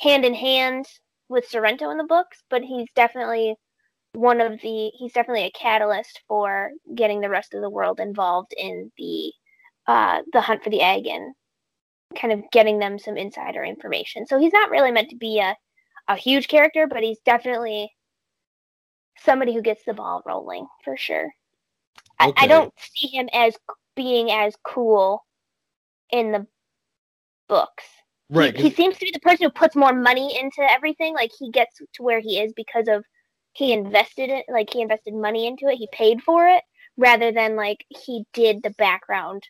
hand in hand with Sorrento in the books, but he's definitely one of the he's definitely a catalyst for getting the rest of the world involved in the uh the hunt for the egg and kind of getting them some insider information. So he's not really meant to be a, a huge character, but he's definitely somebody who gets the ball rolling for sure. Okay. I, I don't see him as being as cool in the books. Right. He, he, seems to be the person who puts more money into everything. Like he gets to where he is because of he invested it, like he invested money into it, he paid for it, rather than like he did the background,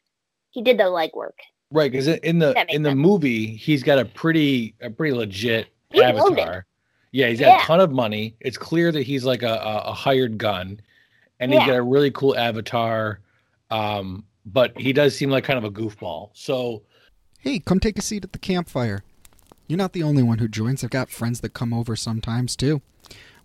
he did the legwork. Right, because in the in the sense. movie, he's got a pretty a pretty legit he's avatar. Yeah, he's got yeah. a ton of money. It's clear that he's like a, a, a hired gun, and he's yeah. got a really cool avatar. Um, but he does seem like kind of a goofball. So, hey, come take a seat at the campfire. You're not the only one who joins. I've got friends that come over sometimes too.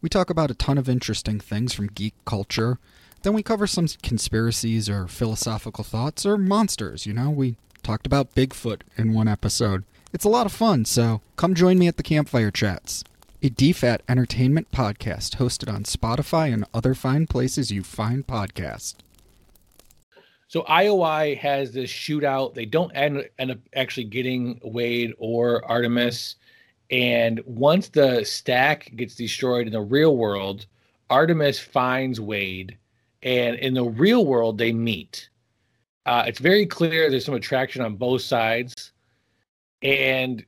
We talk about a ton of interesting things from geek culture. Then we cover some conspiracies or philosophical thoughts or monsters. You know, we Talked about Bigfoot in one episode. It's a lot of fun, so come join me at the Campfire Chats, a DFAT entertainment podcast hosted on Spotify and other fine places you find podcasts. So IOI has this shootout. They don't end, end up actually getting Wade or Artemis. And once the stack gets destroyed in the real world, Artemis finds Wade. And in the real world, they meet. Uh, it's very clear there's some attraction on both sides, and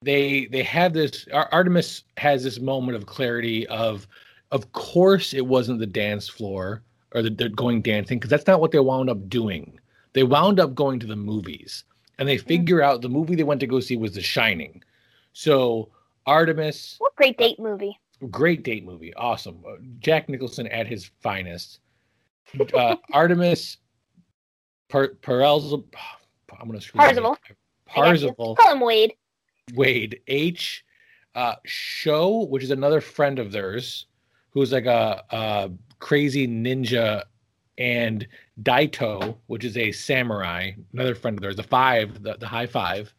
they they have this. Artemis has this moment of clarity of, of course, it wasn't the dance floor or the, the going dancing because that's not what they wound up doing. They wound up going to the movies, and they figure out the movie they went to go see was The Shining. So Artemis. What great date movie. Great date movie. Awesome. Uh, Jack Nicholson at his finest. Uh, Artemis per- Perelzel. I'm going to screw Parzival. Parzival. Call him Wade. Wade. H. Uh, Sho, which is another friend of theirs, who's like a, a crazy ninja, and Daito, which is a samurai, another friend of theirs, the five, the, the high five.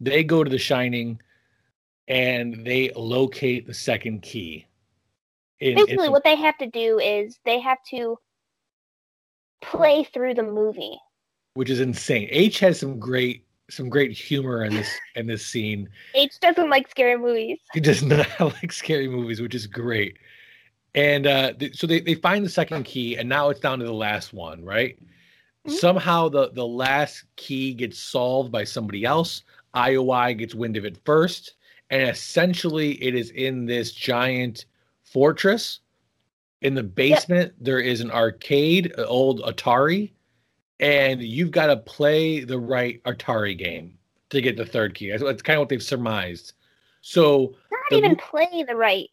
They go to the Shining and they locate the second key. Basically, what they have to do is they have to play through the movie. which is insane. Aech has some great some great humor in this in this scene. Aech doesn't like scary movies. He does not like scary movies, which is great. And uh, th- so they, they find the second key, and now it's down to the last one, right? Mhm. Somehow the the last key gets solved by somebody else. IOI gets wind of it first, and essentially it is in this giant fortress. In the basement, there is an arcade, an old Atari, and you've got to play the right Atari game to get the third key. That's, that's kind of what they've surmised. So Not The even play the right.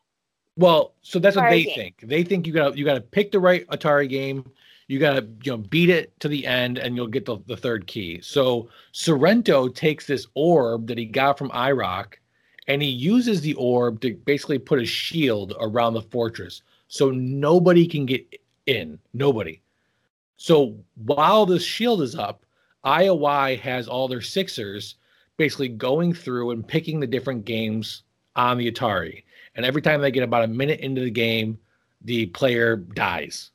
Well, so that's what they game. think. They think you got you got to pick the right Atari game. You got to you know beat it to the end, and you'll get the, the third key. So Sorrento takes this orb that he got from i-R0k, and he uses the orb to basically put a shield around the fortress, so nobody can get in. Nobody. So while this shield is up, IOI has all their Sixers basically going through and picking the different games on the Atari. And every time they get about a minute into the game, the player dies.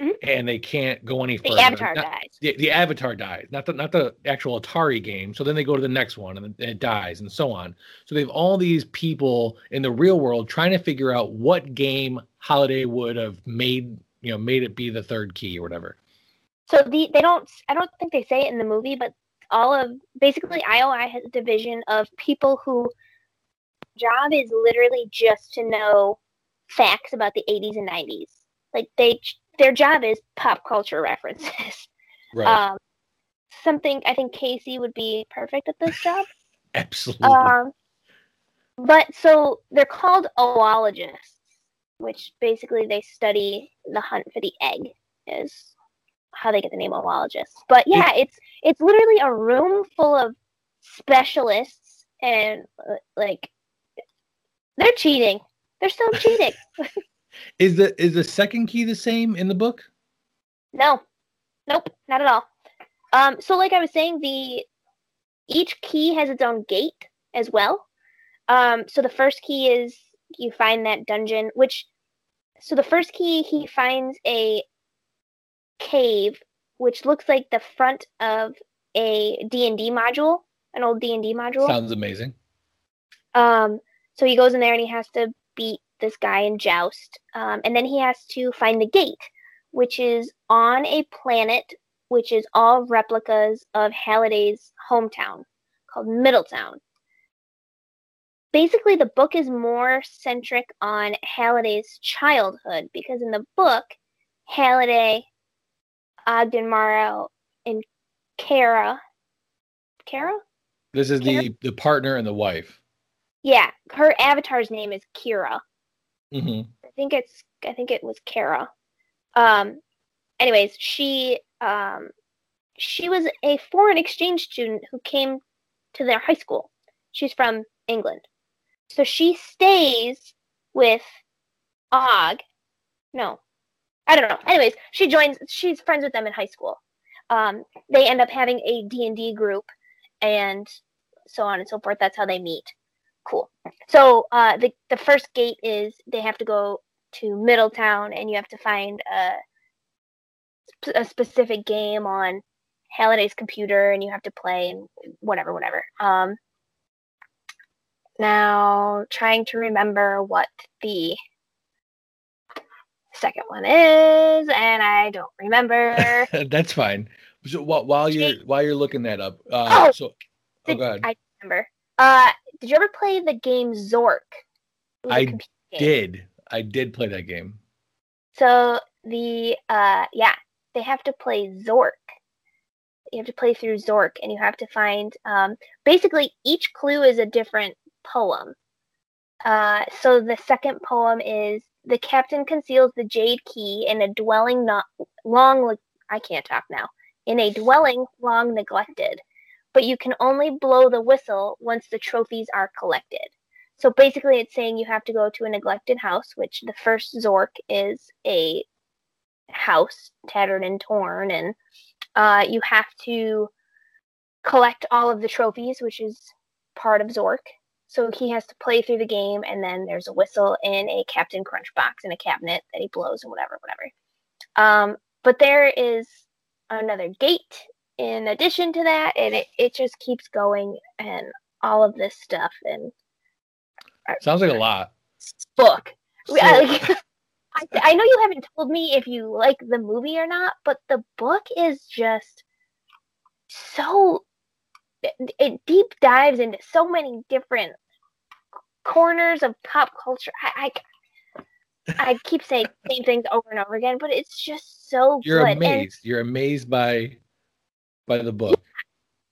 Mhm. And they can't go any further. The avatar Not- dies. The, the avatar dies, not the not the actual Atari game. So then they go to the next one and it dies and so on. So they have all these people in the real world trying to figure out what game Halliday would have made, you know, made it be the third key or whatever. So the they don't. I don't think they say it in the movie, but all of basically IOI has a division of people who job is literally just to know facts about the 80s and 90s. Like they their job is pop culture references. Right. Um, something I think Casey would be perfect at this job. Absolutely. Um, but so they're called oologists, which basically they study the hunt for the egg, is how they get the name oologist. But yeah, it's it's literally a room full of specialists, and uh, like they're cheating. They're still cheating. is the is the second key the same in the book? No, nope, not at all. Um, so like I was saying, the each key has its own gate as well. Um, so the first key is you find that dungeon, which so the first key he finds a cave which looks like the front of a D&D module, an old D&D module. Sounds amazing. Um, so he goes in there and he has to beat this guy in joust. Um, and then he has to find the gate, which is on a planet which is all replicas of Halliday's hometown called Middletown. Basically, the book is more centric on Halliday's childhood because in the book, Halliday, Ogden Morrow, and Kara. Kara? This is the the partner and the wife. Yeah, her avatar's name is Kira. hmm I think it's I think it was Kara. Um anyways, she um she was a foreign exchange student who came to their high school. She's from England. So she stays with Og. No. I don't know. Anyways, she joins she's friends with them in high school. Um they end up having a D&D group and so on and so forth. That's how they meet. Cool. So uh, the the first gate is they have to go to Middletown, and you have to find a a specific game on Halliday's computer, and you have to play and whatever, whatever. Um, now trying to remember what the second one is, and I don't remember. That's fine. So while, while you're while you're looking that up, uh, Oh, so oh, Did- go ahead. I remember. Uh, did you ever play the game Zork? I was a I computer game. did I did play that game. So the uh yeah, they have to play Zork. You have to play through Zork and you have to find um basically each clue is a different poem. Uh, so the second poem is the captain conceals the jade key in a dwelling not long. I can't talk now. In a dwelling long neglected, but you can only blow the whistle once the trophies are collected. So basically, it's saying you have to go to a neglected house, which the first Zork is a house tattered and torn, and uh, you have to collect all of the trophies, which is part of Zork. So he has to play through the game, and then there's a whistle in a Captain Crunch box in a cabinet that he blows and whatever, whatever. Um, but there is another gate in addition to that, and it, it just keeps going and all of this stuff and sounds like a lot. Book. So, I, I know you haven't told me if you like the movie or not, but the book is just so it, deep dives into so many different corners of pop culture. I, I, I keep saying same things over and over again, but it's just so You're good. amazed. And, You're amazed by by the book.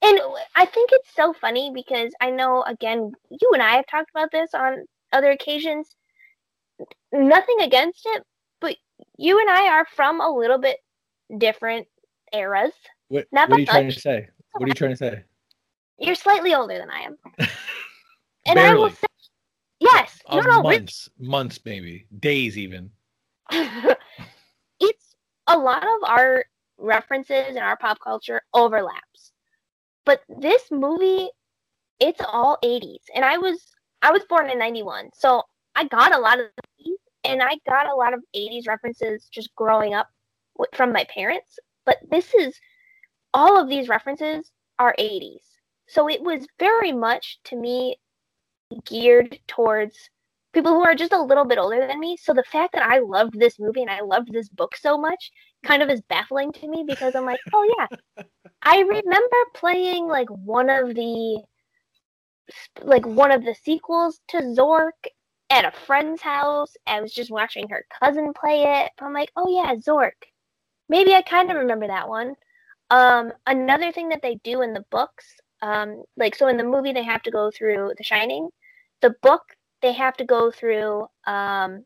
And I think it's so funny because I know again you and I have talked about this on other occasions. Nothing against it, but you and I are from a little bit different eras. What, what are you much. trying to say? What are you trying to say? You're slightly older than I am. and. I will say, yes, uh, no, no, months, months, maybe days, even. it's a lot of our references and our pop culture overlaps, but this movie, it's all 80s, and I was I was born in 91, so I got a lot of these, and I got a lot of 80s references just growing up from my parents. But this is all of these references are 80s. So it was very much to me geared towards people who are just a little bit older than me. So the fact that I loved this movie and I loved this book so much kind of is baffling to me because I'm like, oh yeah. I remember playing like one of the like one of the sequels to Zork at a friend's house. I was just watching her cousin play it. I'm like, oh yeah, Zork. Maybe I kind of remember that one. Um, another thing that they do in the books, um, like so in the movie they have to go through The Shining. The book they have to go through. Um,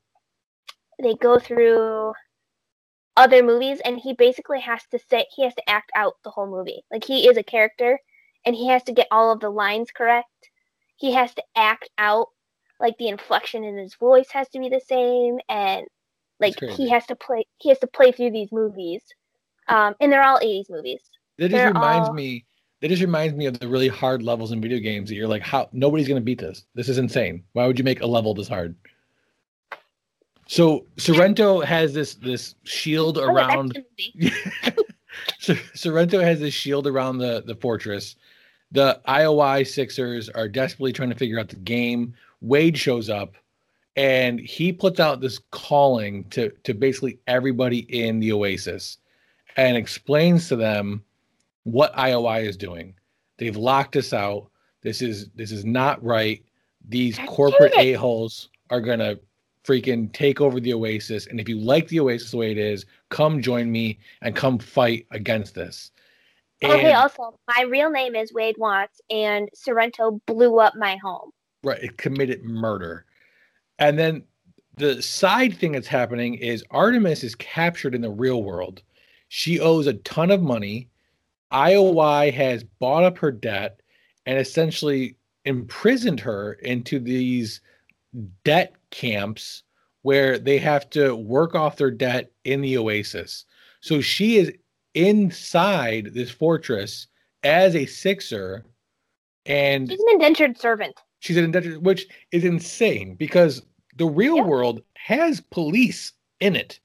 they go through other movies, and he basically has to sit he has to act out the whole movie. Like he is a character, and he has to get all of the lines correct. He has to act out like the inflection in his voice has to be the same, and like he has to play he has to play through these movies um, and they're all 80s movies. That just reminds all... me. That just reminds me of the really hard levels in video games that you're like, how nobody's gonna beat this. This is insane. Why would you make a level this hard? So Sorrento has this this shield oh, around. Sorrento has this shield around the the fortress. The IOI Sixers are desperately trying to figure out the game. Wade shows up, and he puts out this calling to to basically everybody in the Oasis and explains to them what IOI is doing. They've locked us out. This is this is not right. These corporate a holes are gonna freaking take over the Oasis. And if you like the Oasis the way it is, come join me and come fight against this. Oh, and, okay. Also, my real name is Wade Watts, and Sorrento blew up my home. Right. It committed murder, and then the side thing that's happening is Artemis is captured in the real world she owes a ton of money. IOI has bought up her debt and essentially imprisoned her into these debt camps where they have to work off their debt in the oasis. So she is inside this fortress as a sixer and she's an indentured servant. She's an indentured which is insane because the real yep. world has police in it.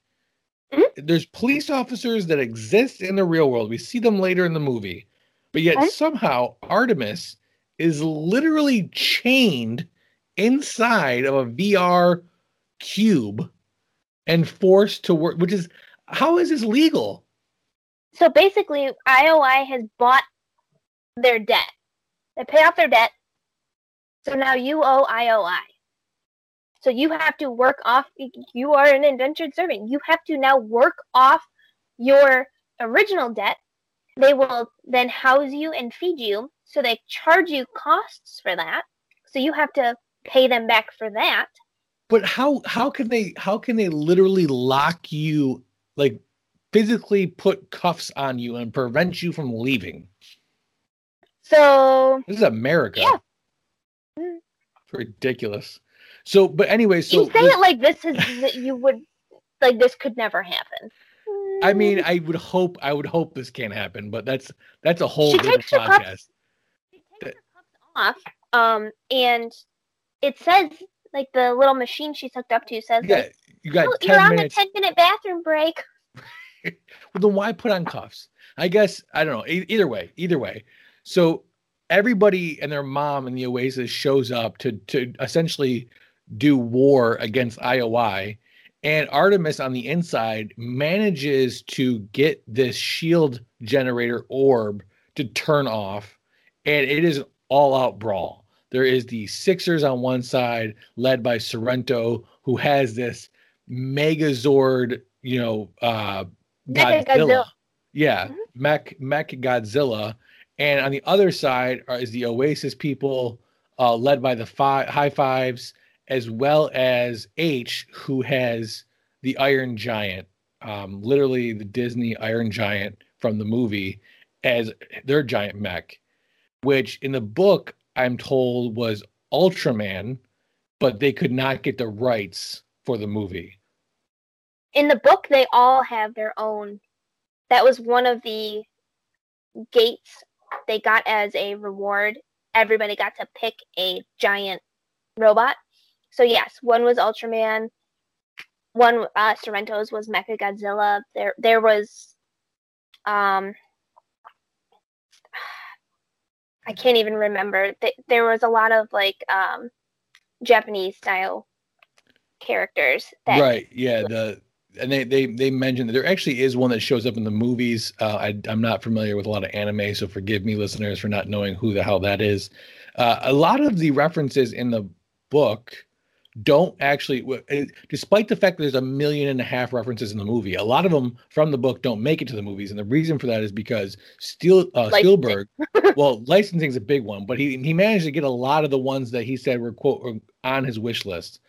Mm-hmm. There's police officers that exist in the real world. We see them later in the movie, but yet somehow Artemis is literally chained inside of a VR cube and forced to work, which is how is this legal? So basically, IOI has bought their debt. They pay off their debt. So now you owe IOI. So you have to work off, you are an indentured servant. You have to now work off your original debt. They will then house you and feed you. So they charge you costs for that. So you have to pay them back for that. But how how can they how can they literally lock you like physically put cuffs on you and prevent you from leaving? So This is America. Yeah. It's ridiculous. So, but anyway, so you say this- it like this is that you would like this could never happen. I mean, I would hope I would hope this can't happen, but that's that's a whole She different takes her cuffs- podcast. She takes her cuffs off, um, and it says like the little machine she's hooked up to says Yeah, like, you got oh, you're ten on a ten minute bathroom break. Well, then why put on cuffs? I guess I don't know. E- either way, either way. So everybody and their mom in the Oasis shows up to to essentially do war against IOI, and Artemis on the inside manages to get this shield generator orb to turn off, and it is an all-out brawl. There is the Sixers on one side, led by Sorrento, who has this Megazord, you know, uh, Godzilla. Godzilla. Yeah, Mhm. Mech Mech Godzilla, and on the other side are, is the Oasis people, uh, led by the fi- High Fives, as well as Aech, who has the Iron Giant, um, literally the Disney Iron Giant from the movie, as their giant mech, which in the book I'm told was Ultraman, but they could not get the rights for the movie. In the book, they all have their own. That was one of the gates they got as a reward. Everybody got to pick a giant robot. So yes, one was Ultraman. One uh, Sorrento's was Mecha Godzilla. There, there was, um, I can't even remember. Th- There was a lot of like um, Japanese style characters that right yeah the and they they they mentioned that there actually is one that shows up in the movies uh, I, i'm not familiar with a lot of anime so forgive me listeners for not knowing who the hell that is uh, a lot of the references in the book don't actually eh, despite the fact that there's a million and a half references in the movie a lot of them from the book don't make it to the movies and the reason for that is because Steel, uh, spielberg well licensing is a big one but he he managed to get a lot of the ones that he said were quote were on his wish list.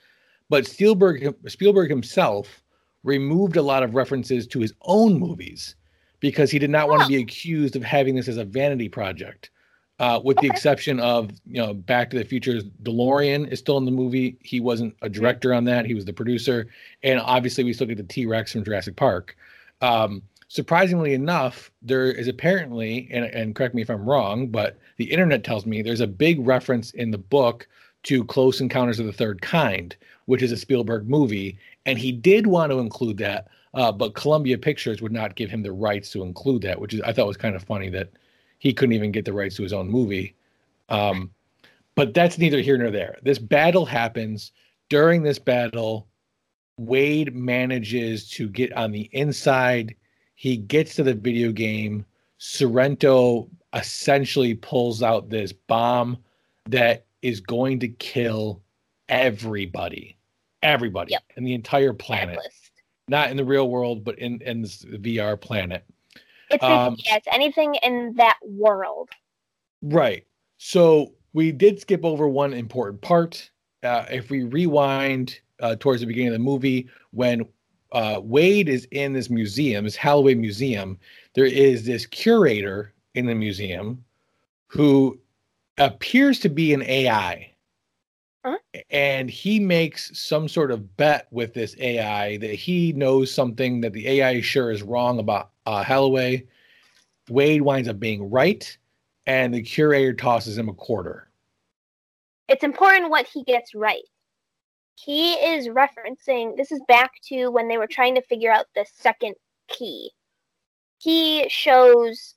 But Spielberg Spielberg himself removed a lot of references to his own movies because he did not want to be accused of having this as a vanity project. Uh, with the exception of you know Back to the Future's DeLorean is still in the movie. He wasn't a director on that; he was the producer, and obviously we still get the T Rex from Jurassic Park. Um, surprisingly enough, there is apparently, and, and correct me if I'm wrong, but the internet tells me there's a big reference in the book to Close Encounters of the Third Kind, which is a Spielberg movie, and he did want to include that, uh, but Columbia Pictures would not give him the rights to include that, which is I thought was kind of funny that he couldn't even get the rights to his own movie. Um, but that's neither here nor there. This battle happens. During this battle, Wade manages to get on the inside. He gets to the video game. Sorrento essentially pulls out this bomb that is going to kill everybody, everybody Yep. in the entire planet. Not in the real world, but in in this VR planet. It's Um, anything in that world. Right. So we did skip over one important part. Uh, if we rewind uh, towards the beginning of the movie, when uh, Wade is in this museum, this Halloway Museum, there is this curator in the museum who appears to be an AI. Huh? And he makes some sort of bet with this AI that he knows something that the AI sure is wrong about uh, Halloway. Wade winds up being right, and the curator tosses him a quarter. It's important what he gets right. He is referencing this is back to when they were trying to figure out the second key. He shows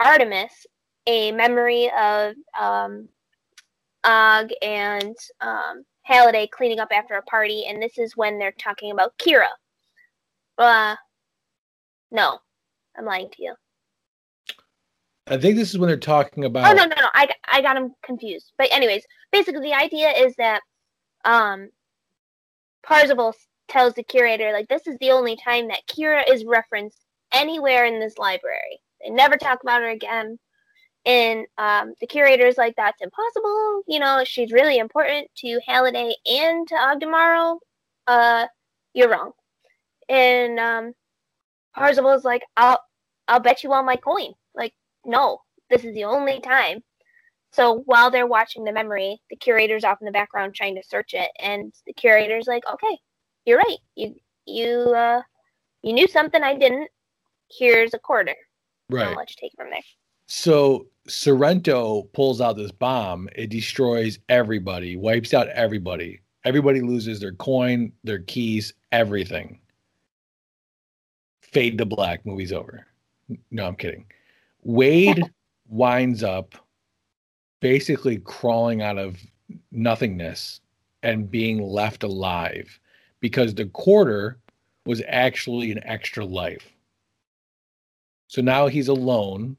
Artemis a memory of um, Og and um, Halliday cleaning up after a party, and this is when they're talking about Kira. Uh, no, I'm lying to you. I think this is when they're talking about. Oh no, no, no! I, I got him confused. But anyways, basically the idea is that um, Parzival tells the curator like this is the only time that Kira is referenced anywhere in this library. They never talk about her again, And um, the curator's like, that's impossible. You know, she's really important to Halliday and to Ogden Morrow. Uh, you're wrong. And um, Parzival's like, I'll, I'll bet you all my coin. Like, no, this is the only time. So while they're watching the memory, the curator's off in the background trying to search it, and the curator's like, "Okay, you're right. You you uh you knew something I didn't. Here's a quarter. Right. I'll let you take it from there." So Sorrento pulls out this bomb. It destroys everybody, wipes out everybody. Everybody loses their coin, their keys, everything. Fade to black. Movie's over. No, I'm kidding. Wade winds up basically crawling out of nothingness and being left alive because the quarter was actually an extra life. So now he's alone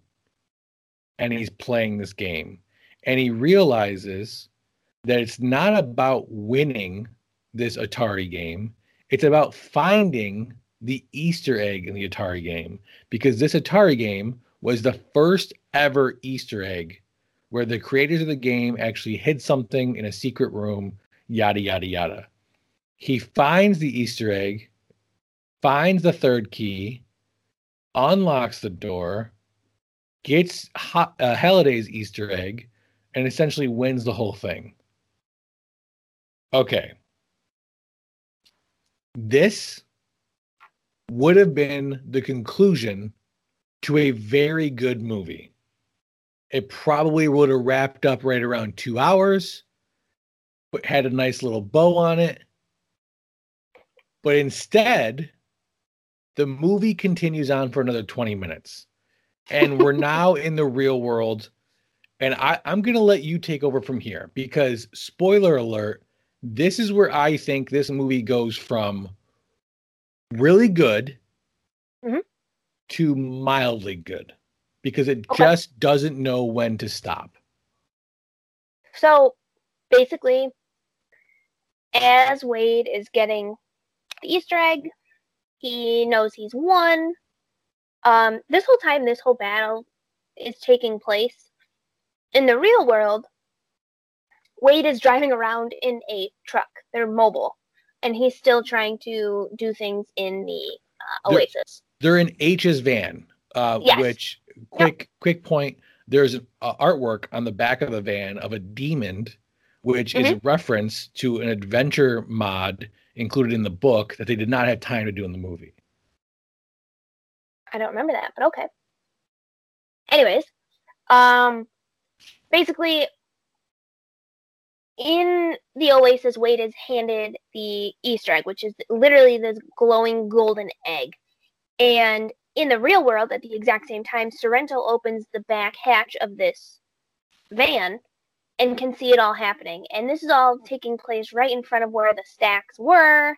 and he's playing this game. And he realizes that it's not about winning this Atari game, it's about finding the Easter egg in the Atari game because this Atari game was the first ever Easter egg where the creators of the game actually hid something in a secret room, yada, yada, yada. He finds the Easter egg, finds the third key, unlocks the door, gets uh, Halliday's Easter egg, and essentially wins the whole thing. Okay. This would have been the conclusion to a very good movie. It probably would have wrapped up right around two hours, but had a nice little bow on it. But instead, the movie continues on for another 20 minutes. And we're now in the real world. And I, I'm going to let you take over from here because, spoiler alert, this is where I think this movie goes from really good mm-hmm. to mildly good because it okay. just doesn't know when to stop. So basically, as Wade is getting the Easter egg, he knows he's won. Um, this whole time, this whole battle is taking place in the real world. Wade is driving around in a truck. They're mobile, and he's still trying to do things in the uh, Oasis. They're, they're in Aech's van, uh, yes. which quick yep. quick point there's an uh, artwork on the back of the van of a demon which mm-hmm. is a reference to an adventure mod included in the book that they did not have time to do in the movie i don't remember that but okay anyways um basically in the oasis wade is handed the easter egg which is literally this glowing golden egg and in the real world, at the exact same time, Sorrento opens the back hatch of this van and can see it all happening. And this is all taking place right in front of where the stacks were.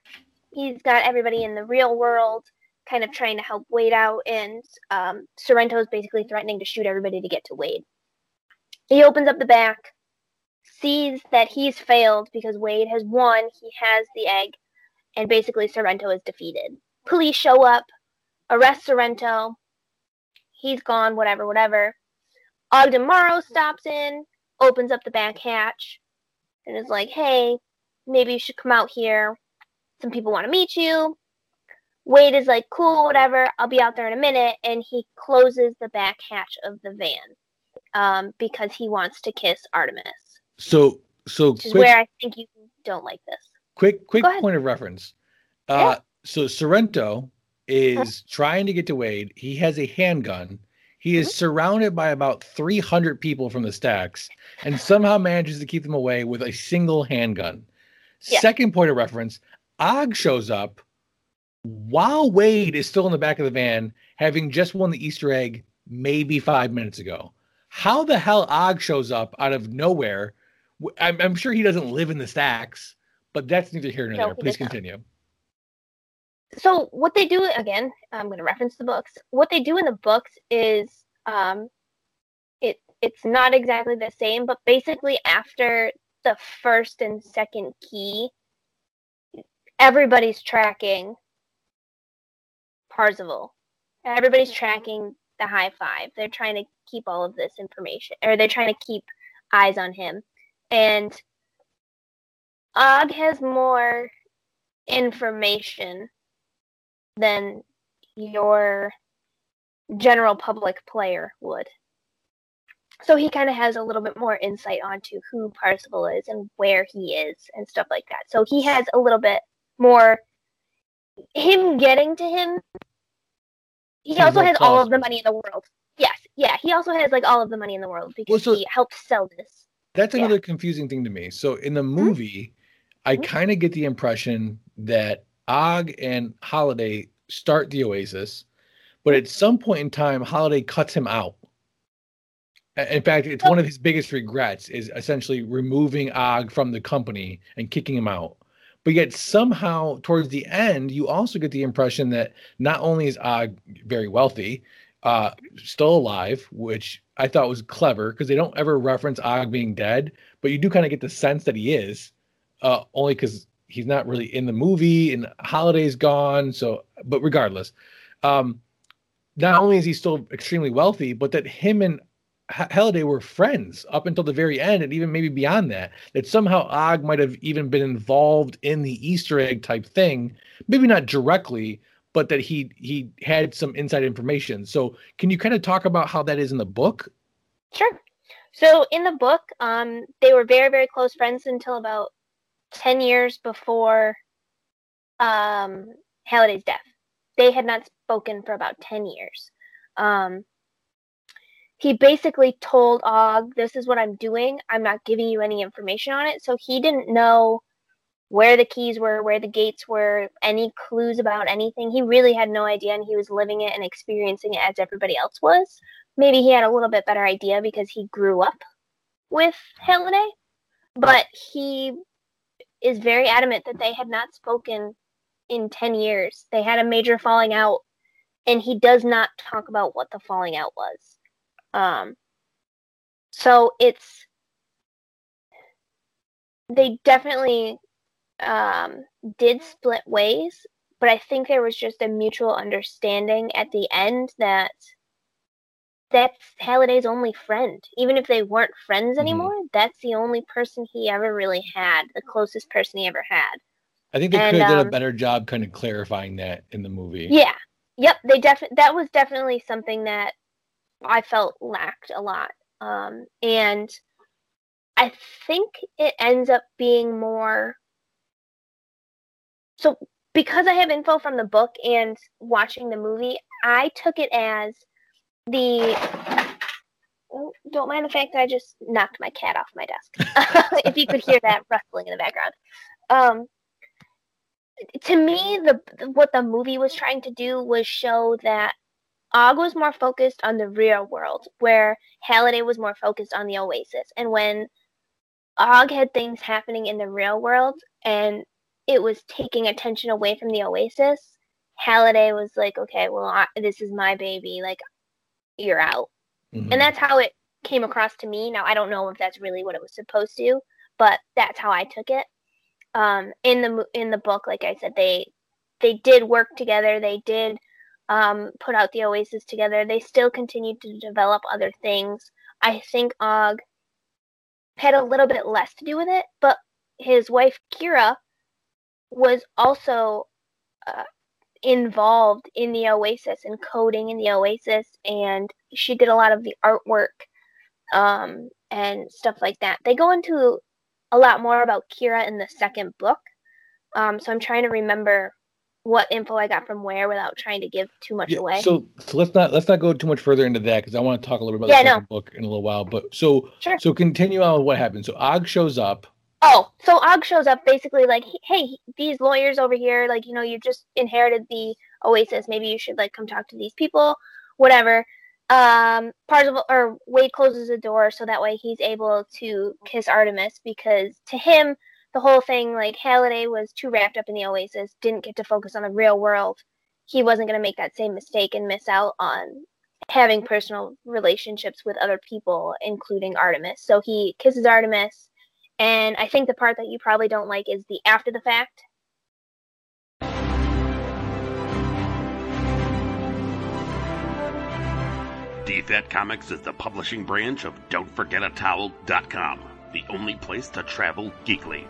He's got everybody in the real world kind of trying to help Wade out, and um, Sorrento is basically threatening to shoot everybody to get to Wade. He opens up the back, sees that he's failed because Wade has won, he has the egg, and basically Sorrento is defeated. Police show up, arrest Sorrento. He's gone, whatever, whatever. Ogden Morrow stops in, opens up the back hatch, and is like, hey, maybe you should come out here. Some people want to meet you. Wade is like, cool, whatever, I'll be out there in a minute. And he closes the back hatch of the van um, because he wants to kiss Artemis. So, so is where I think you don't like this. Quick, quick point of reference. Uh, yeah. So Sorrento is trying to get to Wade. He has a handgun. He is mm-hmm. surrounded by about 300 people from the stacks and somehow manages to keep them away with a single handgun. Yeah. Second point of reference Og shows up while Wade is still in the back of the van, having just won the Easter egg maybe five minutes ago. How the hell Og shows up out of nowhere? I'm, I'm sure he doesn't live in the stacks, but that's neither here nor no, there. Please continue. So what they do again i'm going to reference the books. What they do in the books is um it it's not exactly the same but basically after the first and second key everybody's tracking parzival. Everybody's tracking the high five. They're trying to keep all of this information, or they're trying to keep eyes on him. And Og has more information than your general public player would. So he kind of has a little bit more insight onto who Parzival is and where he is and stuff like that. So he has a little bit more him getting to him. He also has all of the money in the world. Yes, yeah. He also has like all of the money in the world because well, so he helped sell this. That's another yeah. confusing thing to me. So in the hmm? movie, mm-hmm. I kind of get the impression that Og and Halliday start the Oasis, but at some point in time, Halliday cuts him out. In fact, it's one of his biggest regrets is essentially removing Og from the company and kicking him out. But yet somehow towards the end, you also get the impression that not only is Og very wealthy, uh, still alive, which I thought was clever because they don't ever reference Og being dead, but you do kind of get the sense that he is, uh, only because he's not really in the movie and Halliday's gone. So, but regardless, um, not only is he still extremely wealthy, but that him and Halliday were friends up until the very end, and even maybe beyond that. That somehow Og might have even been involved in the Easter egg type thing, maybe not directly, but that he he had some inside information. So, can you kind of talk about how that is in the book? Sure. So, in the book, um, they were very very close friends until about ten years before um, Halliday's death. They had not spoken for about ten years. Um, he basically told Og, "This is what I'm doing. I'm not giving you any information on it." So he didn't know where the keys were, where the gates were, any clues about anything. He really had no idea, and he was living it and experiencing it as everybody else was. Maybe he had a little bit better idea because he grew up with Halliday, but he is very adamant that they had not spoken in 10 years. They had a major falling out, and he does not talk about what the falling out was. Um, so it's they definitely um, did split ways, but I think there was just a mutual understanding at the end that that's Halliday's only friend. Even if they weren't friends mm-hmm. anymore, mm-hmm. that's the only person he ever really had, the closest person he ever had. I think they and, could have um, done a um, better job kind of clarifying that in the movie. Yeah. Yep, they definitely that was definitely something that I felt lacked a lot. Um, and I think it ends up being more. So, because I have info from the book and watching the movie, I took it as the. Oh, don't mind the fact that I just knocked my cat off my desk. if you could hear that rustling in the background. Um, to me, the what the movie was trying to do was show that Og was more focused on the real world, where Halliday was more focused on the Oasis. And when Og had things happening in the real world and it was taking attention away from the Oasis, Halliday was like, okay, well, I, this is my baby. Like, you're out. Mm-hmm. And that's how it came across to me. Now, I don't know if that's really what it was supposed to, but that's how I took it. Um, in the in the book, like I said, they they did work together. They did um, put out the Oasis together. They still continued to develop other things. I think Og had a little bit less to do with it, but his wife Kira was also uh, involved in the Oasis and coding in the Oasis, and she did a lot of the artwork um, and stuff like that. They go into a lot more about Kira in the second book, um, so I'm trying to remember what info I got from where without trying to give too much yeah, away. So, so let's not let's not go too much further into that because I want to talk a little bit about yeah, the no. book in a little while. But so sure. so continue on with what happens. So Og shows up. Oh, so Og shows up basically like, hey, these lawyers over here, like you know, you just inherited the Oasis. Maybe you should like come talk to these people, whatever. Um, Parzival or Wade closes the door so that way he's able to kiss Artemis because to him the whole thing, like Halliday was too wrapped up in the Oasis, didn't get to focus on the real world. He wasn't going to make that same mistake and miss out on having personal relationships with other people, including Artemis. So he kisses Artemis, and I think the part that you probably don't like is the after the fact. DFAT Comics is the publishing branch of Don'tForgetATowel.com, the only place to travel geekly.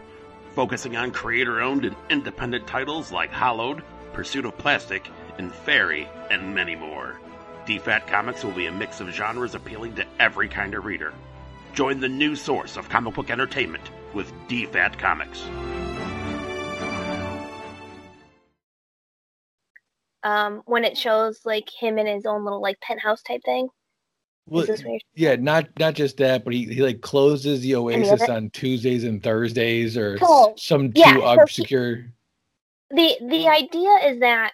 Focusing on creator owned and independent titles like Hollowed, Pursuit of Plastic, and Fairy, and many more. DFAT Comics will be a mix of genres appealing to every kind of reader. Join the new source of comic book entertainment with DFAT Comics. Um, when it shows like him in his own little like penthouse type thing. Well, yeah, not not just that, but he, he like closes the Oasis on Tuesdays and Thursdays or oh, some too yeah, obscure. So he, the the idea is that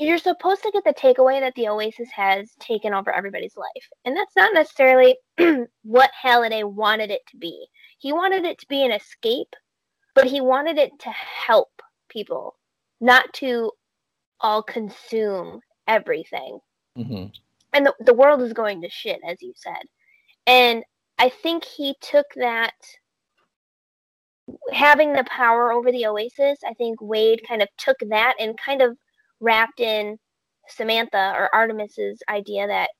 you're supposed to get the takeaway that the Oasis has taken over everybody's life. And that's not necessarily what Halliday wanted it to be. He wanted it to be an escape, but he wanted it to help people, not to all consume everything. Mm-hmm. And the, the world is going to shit, as you said. And I think he took that having the power over the Oasis, I think Wade kind of took that and kind of wrapped in Samantha or Artemis's idea that,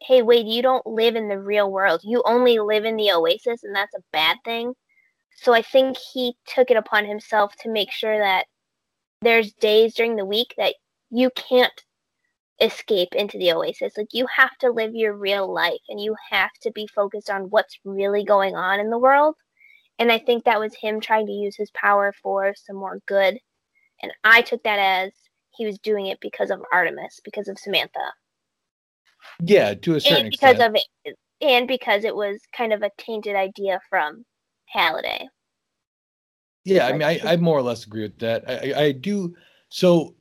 hey, Wade, you don't live in the real world. You only live in the oasis, and that's a bad thing. So I think he took it upon himself to make sure that there's days during the week that you can't escape into the oasis. Like you have to live your real life and you have to be focused on what's really going on in the world. And I think that was him trying to use his power for some more good. And I took that as he was doing it because of Artemis, because of Samantha. Yeah, to a certain and because extent. of it, and because it was kind of a tainted idea from Halliday. Yeah, I mean, I, I more or less agree with that. I, I do. So,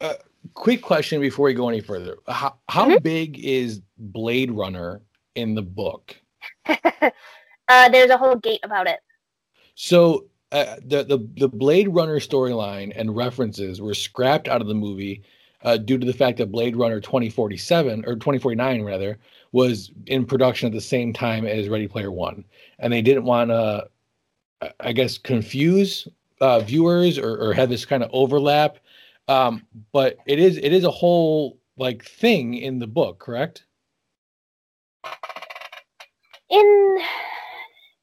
uh, quick question before we go any further: How, how mm-hmm. big is Blade Runner in the book? uh, there's a whole gate about it. So uh, the the the Blade Runner storyline and references were scrapped out of the movie uh, due to the fact that Blade Runner 2047 or 2049 rather was in production at the same time as Ready Player One, and they didn't want to, I guess, confuse uh, viewers or, or have this kind of overlap. Um, but it is it is a whole like thing in the book, correct? In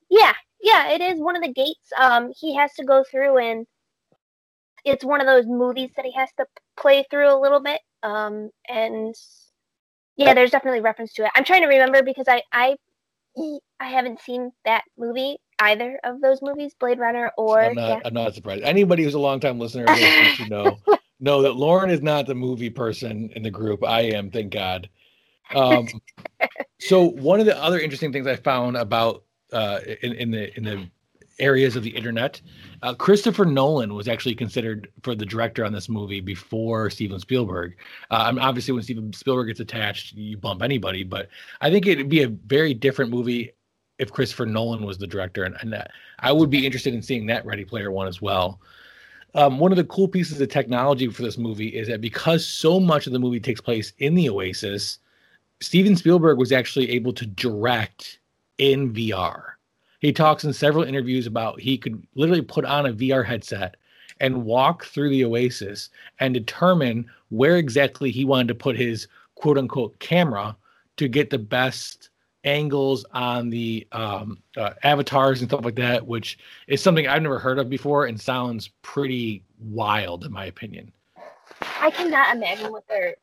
yeah, yeah, it is one of the gates. Um, he has to go through, and it's one of those movies that he has to play through a little bit. Um, and yeah, there's definitely reference to it. I'm trying to remember because I I I haven't seen that movie either of those movies, Blade Runner or. I'm not, yeah. I'm not surprised. Anybody who's a long time listener should know know that Lauren is not the movie person in the group. I am, thank God. Um, so one of the other interesting things I found about uh, in, in the in the areas of the internet. Uh, Christopher Nolan was actually considered for the director on this movie before Steven Spielberg. Uh, I mean, obviously, when Steven Spielberg gets attached, you bump anybody, but I think it'd be a very different movie if Christopher Nolan was the director, and, and that, I would be interested in seeing that Ready Player One as well. Um, one of the cool pieces of technology for this movie is that because so much of the movie takes place in the Oasis, Steven Spielberg was actually able to direct in VR. He talks in several interviews about he could literally put on a VR headset and walk through the oasis and determine where exactly he wanted to put his quote unquote camera to get the best angles on the um, uh, avatars and stuff like that, which is something I've never heard of before and sounds pretty wild in my opinion. I cannot imagine what their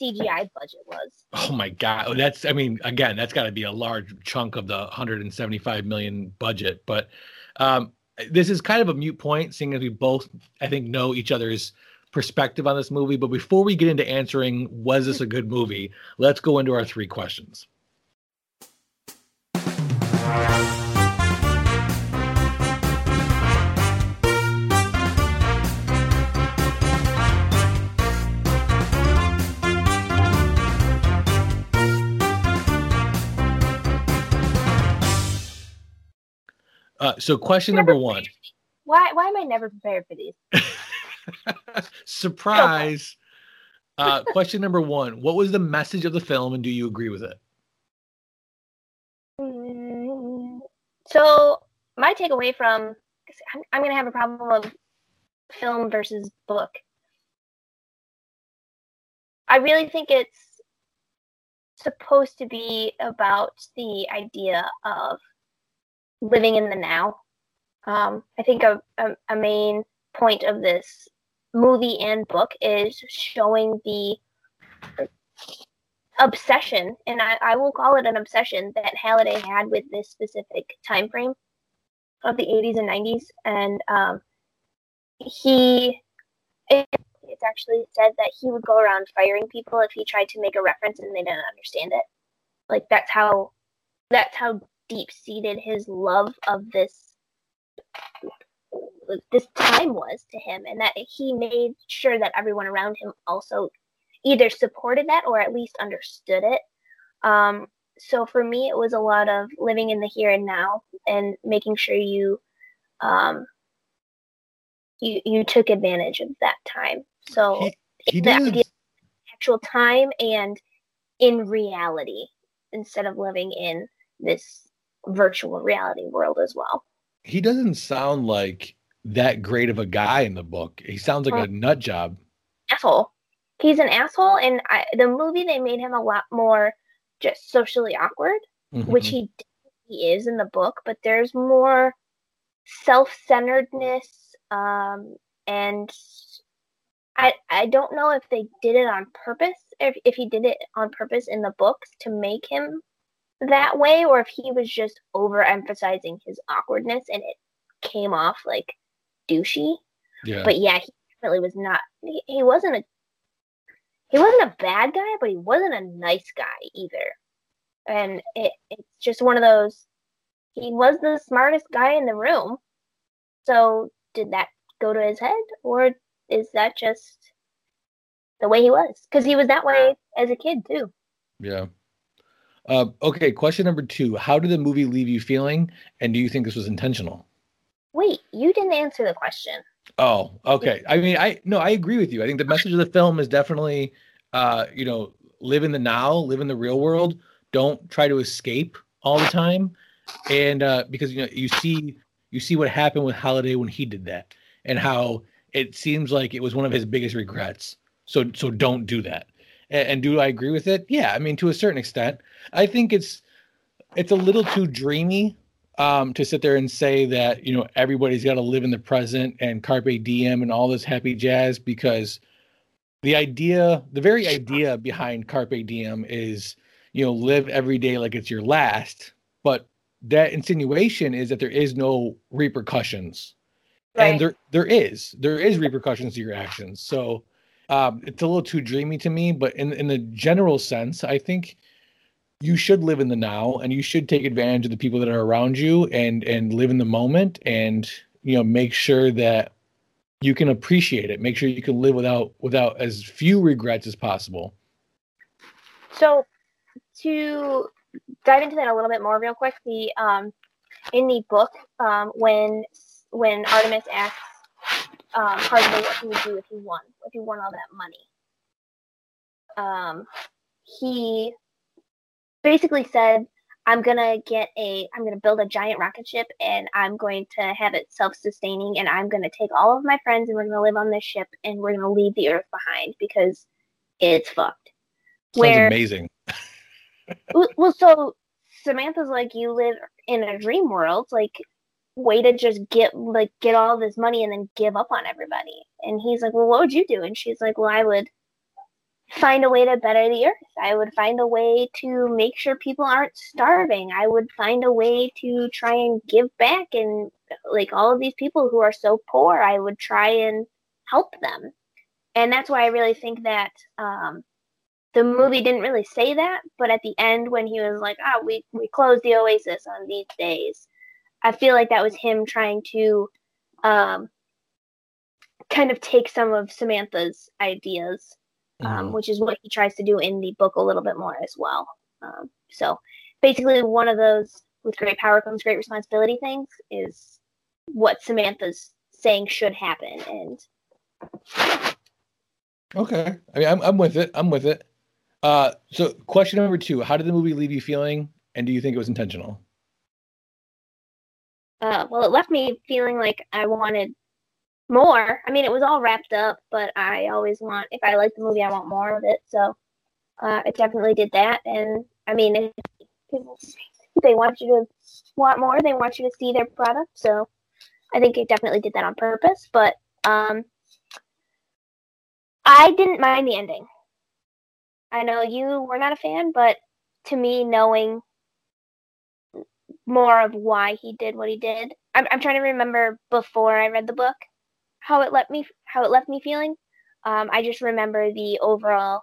CGI budget was. Oh my god, that's I mean again, that's got to be a large chunk of the 175 million budget, but um, this is kind of a mute point seeing as we both I think know each other's perspective on this movie, but before we get into answering was this a good movie, let's go into our three questions. Uh, so question number one. Why why am I never prepared for these? Surprise. uh, question number one. What was the message of the film and do you agree with it? Mm, so my takeaway from I'm, I'm going to have a problem of film versus book. I really think it's supposed to be about the idea of living in the now. Um, I think a, a, a main point of this movie and book is showing the obsession, and I, I will call it an obsession that Halliday had with this specific time frame of the 80s and 90s. And um, he, it, it's actually said that he would go around firing people if he tried to make a reference and they didn't understand it. Like that's how, that's how deep seated his love of this this time was to him and that he made sure that everyone around him also either supported that or at least understood it um, so for me it was a lot of living in the here and now and making sure you um, you you took advantage of that time so He, he the doesn't. idea of actual time and in reality instead of living in this virtual reality world as well He doesn't sound like that great of a guy in the book. He sounds like a nut job. asshole. He's an asshole, and I, the movie they made him a lot more just socially awkward, which Mhm. he he is in the book. But there's more self-centeredness, um, and I I don't know if they did it on purpose, if if he did it on purpose in the books to make him that way, or if he was just overemphasizing his awkwardness and it came off like douchey yeah. but yeah, he really was not. He, he wasn't a he wasn't a bad guy, but he wasn't a nice guy either. And it, it's just one of those. He was the smartest guy in the room. So did that go to his head, or is that just the way he was? Because he was that way as a kid too. Yeah. Uh, okay, question number two. How did the movie leave you feeling? And do you think this was intentional? Wait, you didn't answer the question. Oh, okay. I mean, I no, I agree with you. I think the message of the film is definitely, uh, you know, live in the now, live in the real world. Don't try to escape all the time, and uh, because you know you see you see what happened with Halliday when he did that, and how it seems like it was one of his biggest regrets. So so don't do that. And, and do I agree with it? Yeah, I mean to a certain extent. I think it's it's a little too dreamy um, to sit there and say that you know everybody's got to live in the present and carpe diem and all this happy jazz because the idea, the very idea behind carpe diem is you know live every day like it's your last, but that insinuation is that there is no repercussions, and there there is there is repercussions to your actions. So um, it's a little too dreamy to me, but in in the general sense, I think you should live in the now and you should take advantage of the people that are around you and and live in the moment and you know make sure that you can appreciate it make sure you can live without without as few regrets as possible So to dive into that a little bit more real quick, the um in the book, um when when Artemis asks um Hardly what he would do if he won, if he won all that money. Um he basically said, I'm gonna get a I'm gonna build a giant rocket ship and I'm going to have it self sustaining and I'm gonna take all of my friends and we're gonna live on this ship and we're gonna leave the earth behind because it's fucked. sounds amazing Well, well, so Samantha's like, you live in a dream world. Like, way to just get like get all this money and then give up on everybody. And he's like, well, what would you do? And she's like, well, I would find a way to better the earth. I would find a way to make sure people aren't starving. I would find a way to try and give back and like all of these people who are so poor, I would try and help them. And that's why I really think that um, the movie didn't really say that, but at the end when he was like, "Ah, we we closed the Oasis on these days," I feel like that was him trying to um, kind of take some of Samantha's ideas, um, Mhm. which is what he tries to do in the book a little bit more as well. Um, so basically, one of those with great power comes great responsibility things is what Samantha's saying should happen, and okay i mean I'm, I'm with it i'm with it uh so question number two how did the movie leave you feeling and do you think it was intentional uh, well, it left me feeling like I wanted more. I mean, it was all wrapped up, but I always want, if I like the movie, I want more of it. So Uh, it definitely did that, and I mean, if they want you to want more, they want you to see their product. So I think it definitely did that on purpose. But um, I didn't mind the ending. I know you were not a fan, but to me, knowing more of why he did what he did, I'm, I'm trying to remember before I read the book how it left me how it left me feeling. Um, I just remember the overall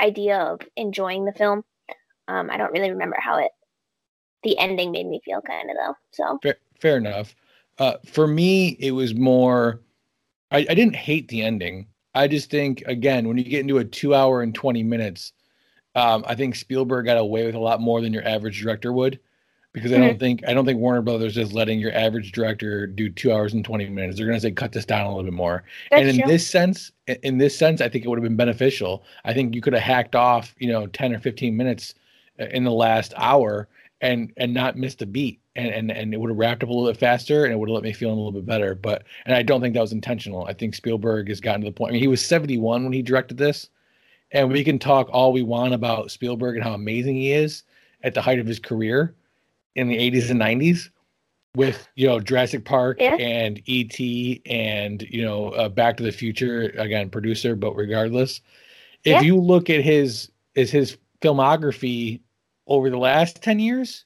idea of enjoying the film. Um, I don't really remember how it the ending made me feel kind of though. So fair, fair enough. Uh, for me, it was more. I, I didn't hate the ending. I just think again, when you get into a two hour and twenty minutes, um, I think Spielberg got away with a lot more than your average director would, because I don't mm-hmm. think I don't think Warner Brothers is letting your average director do two hours and twenty minutes. They're going to say cut this down a little bit more. That's and in true. this sense, in this sense, I think it would have been beneficial. I think you could have hacked off, you know, ten or fifteen minutes uh, in the last hour and and not missed a beat and, and and it would have wrapped up a little bit faster and it would have let me feel a little bit better. But and I don't think that was intentional. I think Spielberg has gotten to the point. I mean, he was 71 when he directed this, and we can talk all we want about Spielberg and how amazing he is at the height of his career in the 80s and 90s with you know Jurassic Park yeah. and E.T. and you know uh, Back to the Future again producer, but regardless, if yeah. you look at his is his filmography over the last 10 years,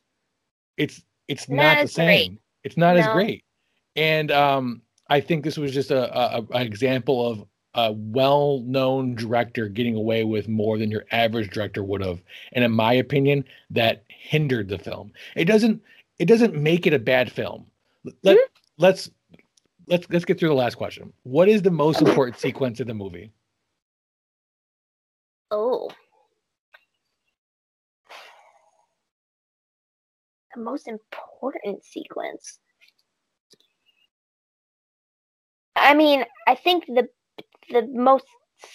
it's it's not, not the same. Great. It's not no. as great. And um, I think this was just a, a, a example of a well-known director getting away with more than your average director would have. And in my opinion, that hindered the film. It doesn't it doesn't make it a bad film. Let, mm-hmm. Let's let's let's get through the last question. What is the most important sequence of the movie? Oh. the most important sequence? I mean, I think the the most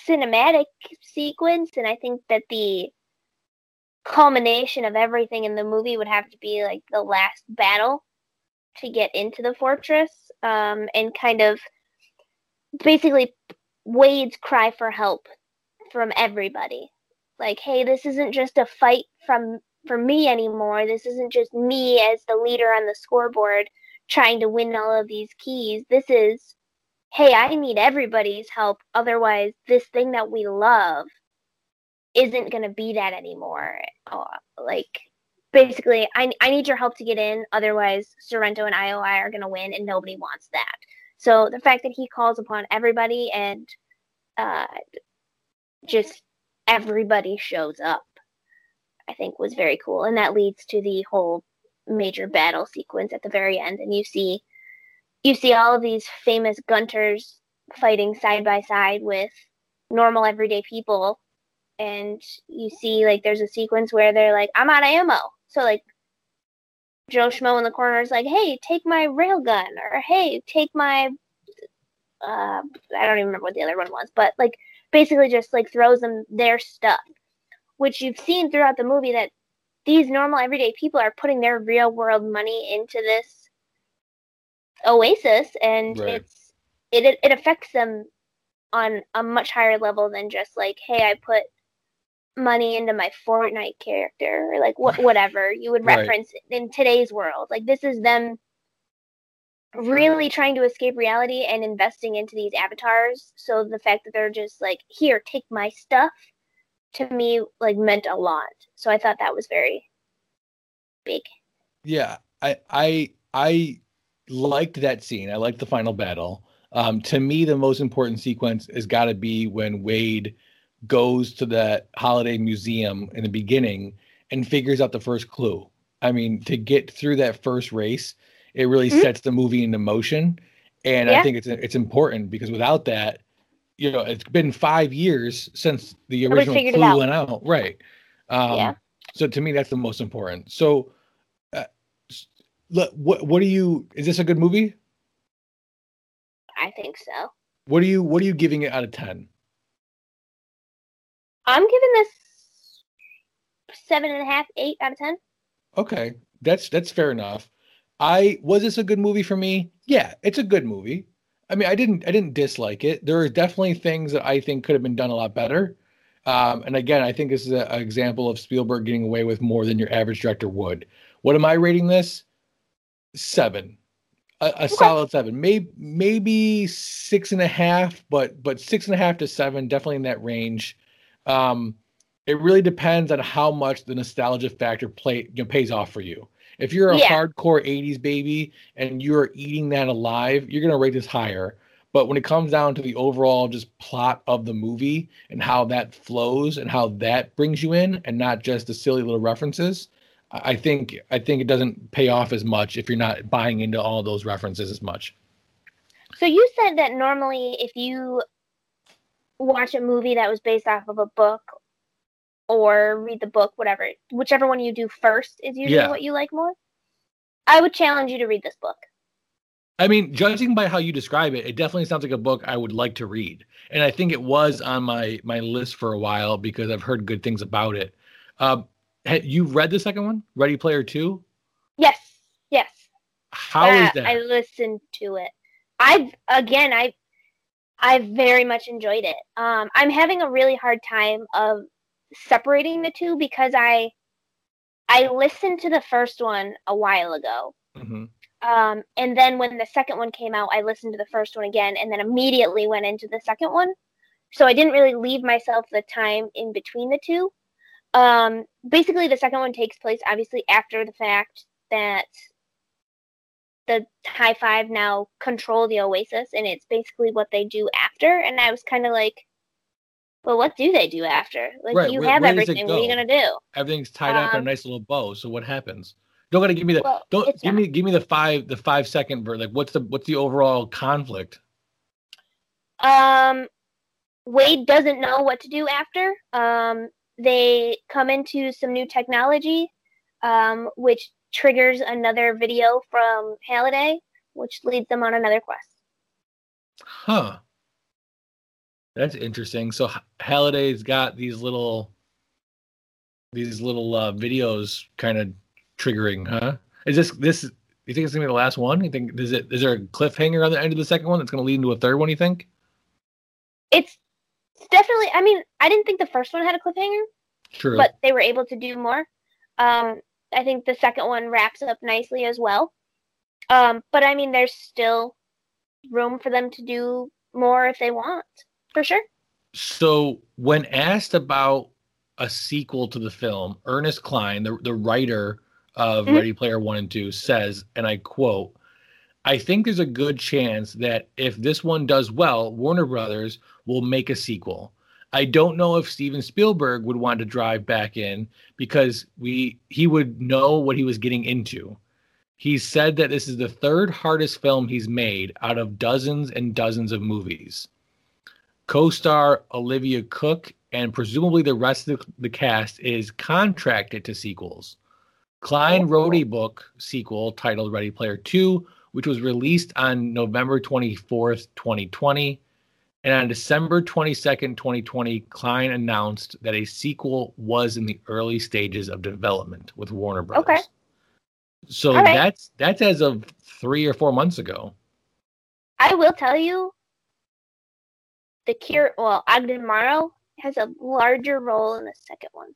cinematic sequence, and I think that the culmination of everything in the movie would have to be like the last battle to get into the fortress, um, and kind of basically Wade's cry for help from everybody. Like, hey, this isn't just a fight from for me anymore. This isn't just me as the leader on the scoreboard trying to win all of these keys. This is, hey, I need everybody's help. Otherwise, this thing that we love isn't going to be that anymore. Oh, like, basically, I, I need your help to get in. Otherwise, Sorrento and IOI are going to win, and nobody wants that. So the fact that he calls upon everybody and uh, just everybody shows up I think was very cool. And that leads to the whole major battle sequence at the very end. And you see you see all of these famous gunters fighting side by side with normal everyday people. And you see like there's a sequence where they're like, I'm out of ammo. So like Joe Schmo in the corner is like, hey, take my railgun or hey, take my uh I don't even remember what the other one was, but like basically just like throws them their stuff which you've seen throughout the movie that these normal everyday people are putting their real world money into this oasis and right. it's it it affects them on a much higher level than just like hey i put money into my fortnite character or like what whatever you would reference right. in today's world like this is them really trying to escape reality and investing into these avatars so the fact that they're just like here take my stuff to me like meant a lot. So I thought that was very big. Yeah, I I I liked that scene. I liked the final battle. Um, to me, the most important sequence has got to be when Wade goes to that Halliday museum in the beginning and figures out the first clue. I mean, to get through that first race, it really mm-hmm. sets the movie into motion, and yeah. I think it's it's important because without that, you know, it's been five years since the original clue went out, right? Um, yeah. So to me, that's the most important. So, what what do you? Is this a good movie? I think so. What are you What are you giving it out of ten? I'm giving this seven and a half, eight out of ten. Okay, that's that's fair enough. I was this a good movie for me? Yeah, it's a good movie. I mean, I didn't I didn't dislike it. There are definitely things that I think could have been done a lot better. Um, and again, I think this is an example of Spielberg getting away with more than your average director would. What am I rating this? Seven, a, a solid seven. Maybe maybe six and a half, but but six and a half to seven, definitely in that range. Um, it really depends on how much the nostalgia factor play you know, pays off for you. If you're a Yeah. hardcore '80s baby and you're eating that alive, you're gonna rate this higher. But when it comes down to the overall just plot of the movie and how that flows and how that brings you in, and not just the silly little references, I think I think it doesn't pay off as much if you're not buying into all those references as much. So you said that normally if you watch a movie that was based off of a book or read the book, whatever, whichever one you do first is usually Yeah. what you like more. I would challenge you to read this book. I mean, judging by how you describe it, it definitely sounds like a book I would like to read, and I think it was on my my list for a while because I've heard good things about it. Ha- you read the second one, Ready Player Two? Yes, yes. How is that? I listened to it. I've again, I I very much enjoyed it. Um, I'm having a really hard time of separating the two because I I listened to the first one a while ago. Mhm. Um, and then when the second one came out, I listened to the first one again and then immediately went into the second one. So I didn't really leave myself the time in between the two. Um, basically, the second one takes place obviously after the fact that the High Five now control the Oasis, and it's basically what they do after. And I was kind of like, well, what do they do after? Like, Right, you where- have where everything. What are you gonna do? Everything's tied up in a Um, nice little bow. So what happens? Don't gotta give me the Well, don't give not. me give me the five the five second ver like what's the what's the overall conflict? Um, Wade doesn't know what to do after. Um, they come into some new technology, um, which triggers another video from Halliday, which leads them on another quest. Huh. That's interesting. So Halliday's got these little these little uh videos kind of triggering, huh? Is this this you think it's gonna be the last one? You think is it is there a cliffhanger on the end of the second one that's gonna lead into a third one, you think? It's definitely. I mean, I didn't think the first one had a cliffhanger. True. but they were able to do more. Um, I think the second one wraps up nicely as well. Um, but I mean, there's still room for them to do more if they want, for sure. So, when asked about a sequel to the film, Ernest Cline, the, the writer of Mhm. Ready Player One and Two, says, and I quote, I think there's a good chance that if this one does well, Warner Brothers will make a sequel. I don't know if Steven Spielberg would want to drive back in because we he would know what he was getting into. He said that this is the third hardest film he's made out of dozens and dozens of movies co-star Olivia Cooke and presumably the rest of the cast is contracted to sequels. Cline oh, wrote a book sequel titled Ready Player 2, which was released on November 24th, 2020. And on December 22nd, 2020, Cline announced that a sequel was in the early stages of development with Warner Brothers. Okay. So right. that's that's as of three or four months ago. I will tell you, the cure. Well, Ogden Morrow has a larger role in the second one.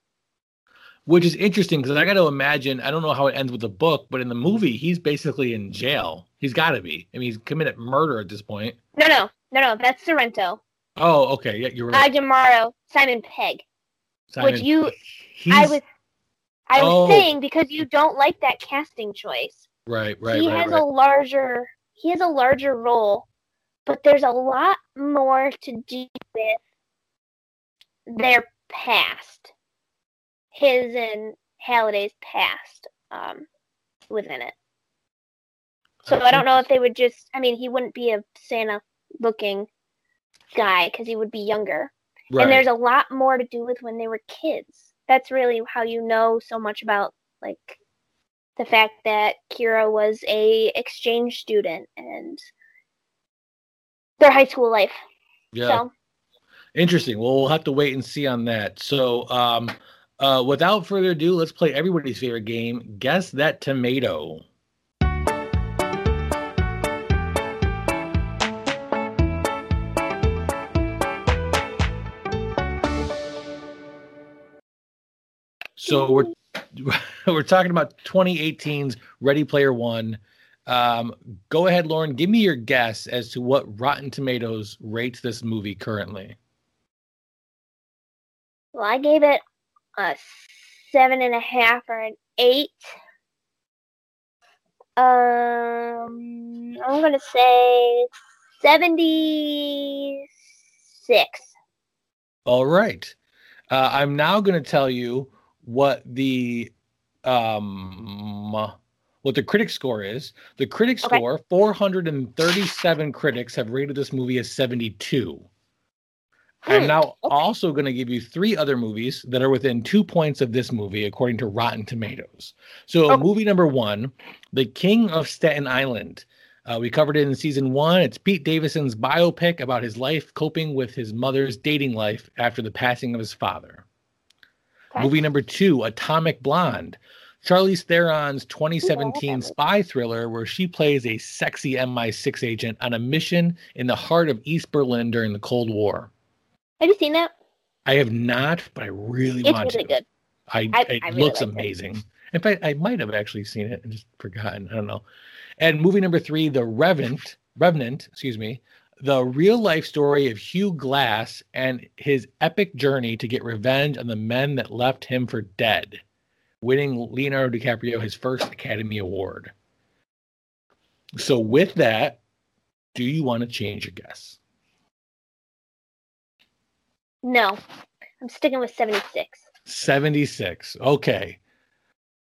which is interesting because I got to imagine. I don't know how it ends with the book, but in the movie, he's basically in jail. He's got to be. I mean, he's committed murder at this point. No, no, no, no. That's Sorrento. Oh, okay. Yeah, you're right. Morrow, Simon Pegg. Simon. Which you, He's, I was, I was Oh. saying because you don't like that casting choice. right, right, he right, has right. a larger he has a larger role but there's a lot more to do with their past his and halliday's past um within it so i don't know if they would just i mean he wouldn't be a santa looking guy because he would be younger Right. and there's a lot more to do with when they were kids that's really how you know so much about like the fact that kira was a exchange student and their high school life yeah. so Interesting. Well, we'll have to wait and see on that. So, um, uh, without further ado, let's play everybody's favorite game. Guess that tomato. So we're we're talking about 2018's Ready Player One. Um, go ahead, Lauren. Give me your guess as to what Rotten Tomatoes rates this movie currently. Well, I gave it a seven and a half or an eight. Um, I'm gonna say seventy-six. All right. Uh, I'm now going to tell you what the um what the critic score is. The critic okay. score, 437 critics have rated this movie as 72. I'm hmm, now okay. also going to give you three other movies that are within two points of this movie, according to Rotten Tomatoes. So, okay. movie number one, The King of Staten Island. Uh, we covered it in season one. It's Pete Davidson's biopic about his life coping with his mother's dating life after the passing of his father. Okay. Movie number two, Atomic Blonde. Charlize Theron's 2017 spy thriller where she plays a sexy MI6 agent on a mission in the heart of East Berlin during the Cold War. Have you seen that? I have not, but I really it's want really to. Good. I, I it I really looks amazing. It. In fact, I might have actually seen it and just forgotten. I don't know. And movie number three, The Revenant, Revenant, excuse me, the real life story of Hugh Glass and his epic journey to get revenge on the men that left him for dead, winning Leonardo DiCaprio his first Academy Award. So, with that, do you want to change your guess? No, I'm sticking with 76. 76. Okay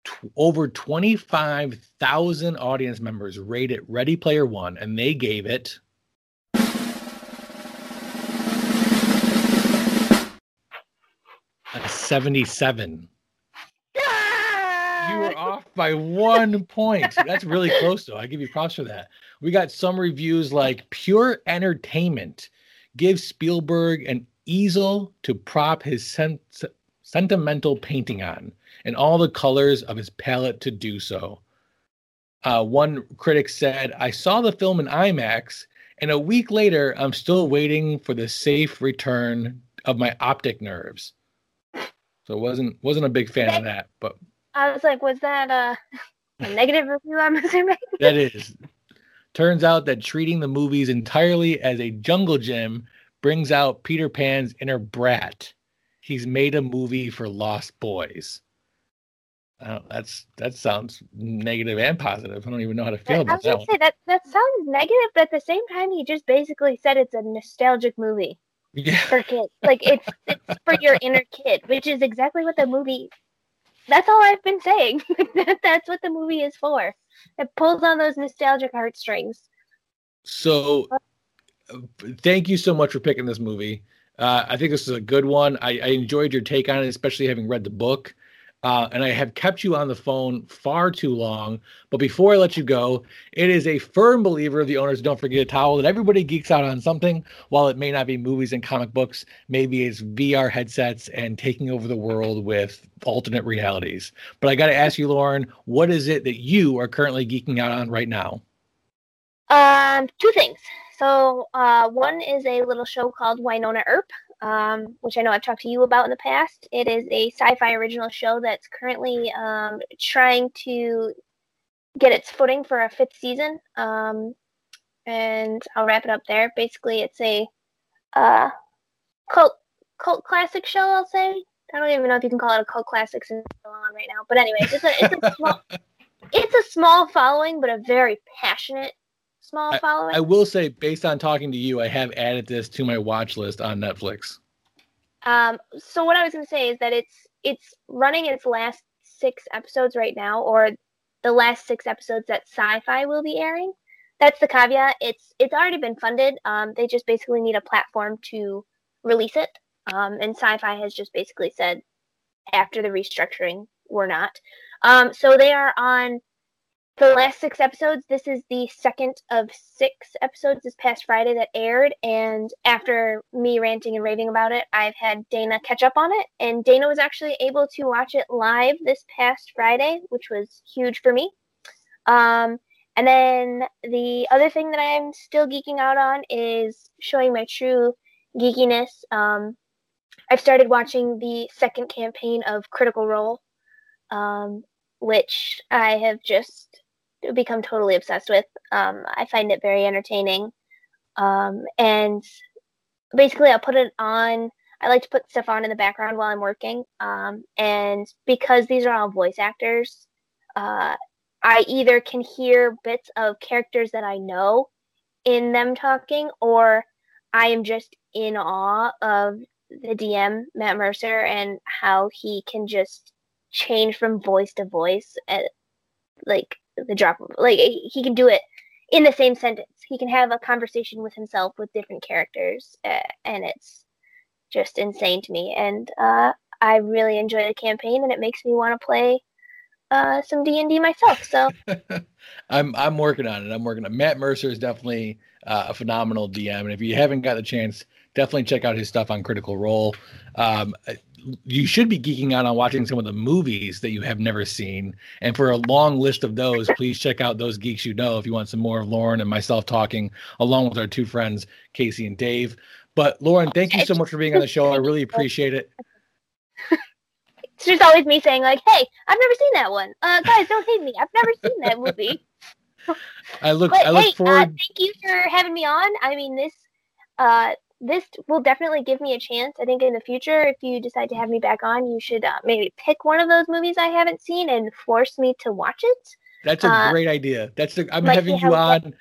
t- over 25,000 audience members rated Ready Player One, and they gave it. A 77. You were off by one point. That's really close, though. I give you props for that. We got some reviews like pure entertainment Give Spielberg an easel to prop his sen- sentimental painting on and all the colors of his palette to do so. Uh, one critic said, I saw the film in IMAX, and a week later, I'm still waiting for the safe return of my optic nerves. So wasn't wasn't a big fan of that, but I was like, was that a, a negative review? I'm assuming that is. Turns out that treating the movies entirely as a jungle gym brings out Peter Pan's inner brat. He's made a movie for lost boys. Uh, that's that sounds negative and positive. I don't even know how to feel about that. Say, that that sounds negative, but at the same time, he just basically said it's a nostalgic movie yeah. for kids. Like it's it's for your inner kid, which is exactly what the movie. That's all I've been saying. that's what the movie is for. It pulls on those nostalgic heartstrings. So, uh, thank you so much for picking this movie. Uh, I think this is a good one. I, I enjoyed your take on it, especially having read the book. Uh, and I have kept you on the phone far too long. But before I let you go, it is a firm believer of the owners don't forget a towel that everybody geeks out on something. While it may not be movies and comic books, maybe it's VR headsets and taking over the world with alternate realities. But I got to ask you, Lauren, what is it that you are currently geeking out on right now? Um, two things. So uh, one is a little show called Wynonna Earp um, which I know I've talked to you about in the past. It is a sci-fi original show that's currently um, trying to get its footing for a fifth season. Um, and I'll wrap it up there. Basically, it's a uh, cult cult classic show. I'll say. I don't even know if you can call it a cult classic since it's still on right now. But anyways, it's a it's a small it's a small following, but a very passionate small I, following. I will say, based on talking to you, I have added this to my watch list on Netflix. Um, so what I was going to say is that it's it's running its last six episodes right now, or the last six episodes that Syfy will be airing. That's the caveat. It's it's already been funded. Um, they just basically need a platform to release it. Um, and Syfy has just basically said after the restructuring, we're not. Um, so they are on the last six episodes. This is the second of six episodes this past Friday that aired. And after me ranting and raving about it, I've had Dana catch up on it. And Dana was actually able to watch it live this past Friday, which was huge for me. Um, and then the other thing that I'm still geeking out on is showing my true geekiness. Um, I've started watching the second campaign of Critical Role, um, which I have just become totally obsessed with. Um, I find it very entertaining. Um, and basically, I'll put it on. I like to put stuff on in the background while I'm working. Um, and because these are all voice actors, uh, I either can hear bits of characters that I know in them talking, or I am just in awe of the DM, Matt Mercer, and how he can just change from voice to voice at like the drop of like he can do it in the same sentence. He can have a conversation with himself with different characters, uh, and it's just insane to me. And uh, I really enjoy the campaign, and it makes me want to play uh, some D and D myself. So I'm I'm working on it. I'm working on Matt Mercer is definitely uh, a phenomenal DM, and if you haven't got the chance, definitely check out his stuff on Critical Role. Um, you should be geeking out on watching some of the movies that you have never seen. And for a long list of those, please check out those geeks you know if you want some more of Lauren and myself talking, along with our two friends Casey and Dave. But Lauren, thank you so much for being on the show. I really appreciate it. it's just always me saying like, "Hey, I've never seen that one. Uh, guys, don't hate me. I've never seen that movie." I look. But, I look hey, uh, forward. Uh, thank you for having me on. I mean, this uh, this will definitely give me a chance. I think in the future, if you decide to have me back on, you should uh, maybe pick one of those movies I haven't seen and force me to watch it. That's a uh, great idea. That's the, I'm like having you on.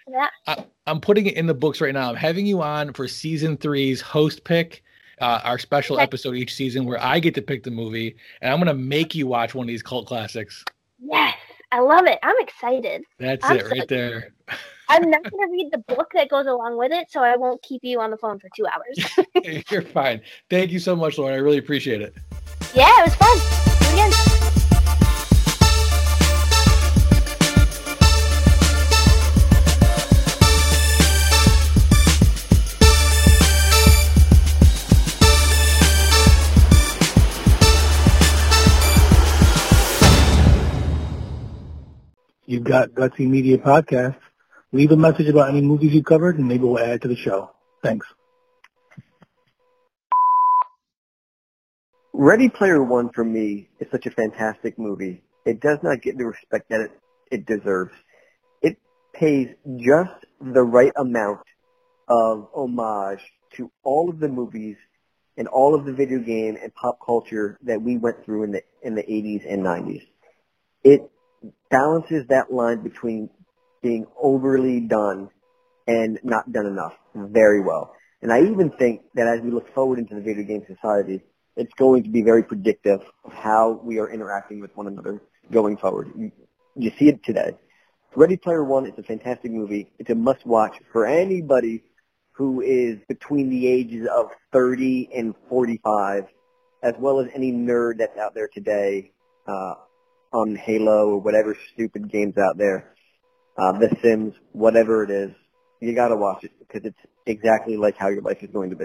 I, am putting it in the books right now. I'm having you on for season three's host pick, uh, our special okay. episode each season where I get to pick the movie, and I'm going to make you watch one of these cult classics. Yes, I love it. I'm excited. That's I'm it right there. I'm not going to read the book that goes along with it, so I won't keep you on the phone for two hours. You're fine. Thank you so much, Lauren. I really appreciate it. Yeah, it was fun. Do it again. You've got Gutsy Media Podcast. Leave a message about any movies you covered and maybe we'll add to the show. Thanks. Ready Player One for me is such a fantastic movie. It does not get the respect that it, it deserves. It pays just the right amount of homage to all of the movies and all of the video game and pop culture that we went through in the in the 80s and 90s. It balances that line between being overly done and not done enough very well. And I even think that as we look forward into the video game society, it's going to be very predictive of how we are interacting with one another going forward. You, see it today. Ready Player One is a fantastic movie. It's a must-watch for anybody who is between the ages of 30 and 45, as well as any nerd that's out there today uh, on Halo or whatever stupid games out there, uh, The Sims, whatever it is, you got to watch it because it's exactly like how your life is going to be.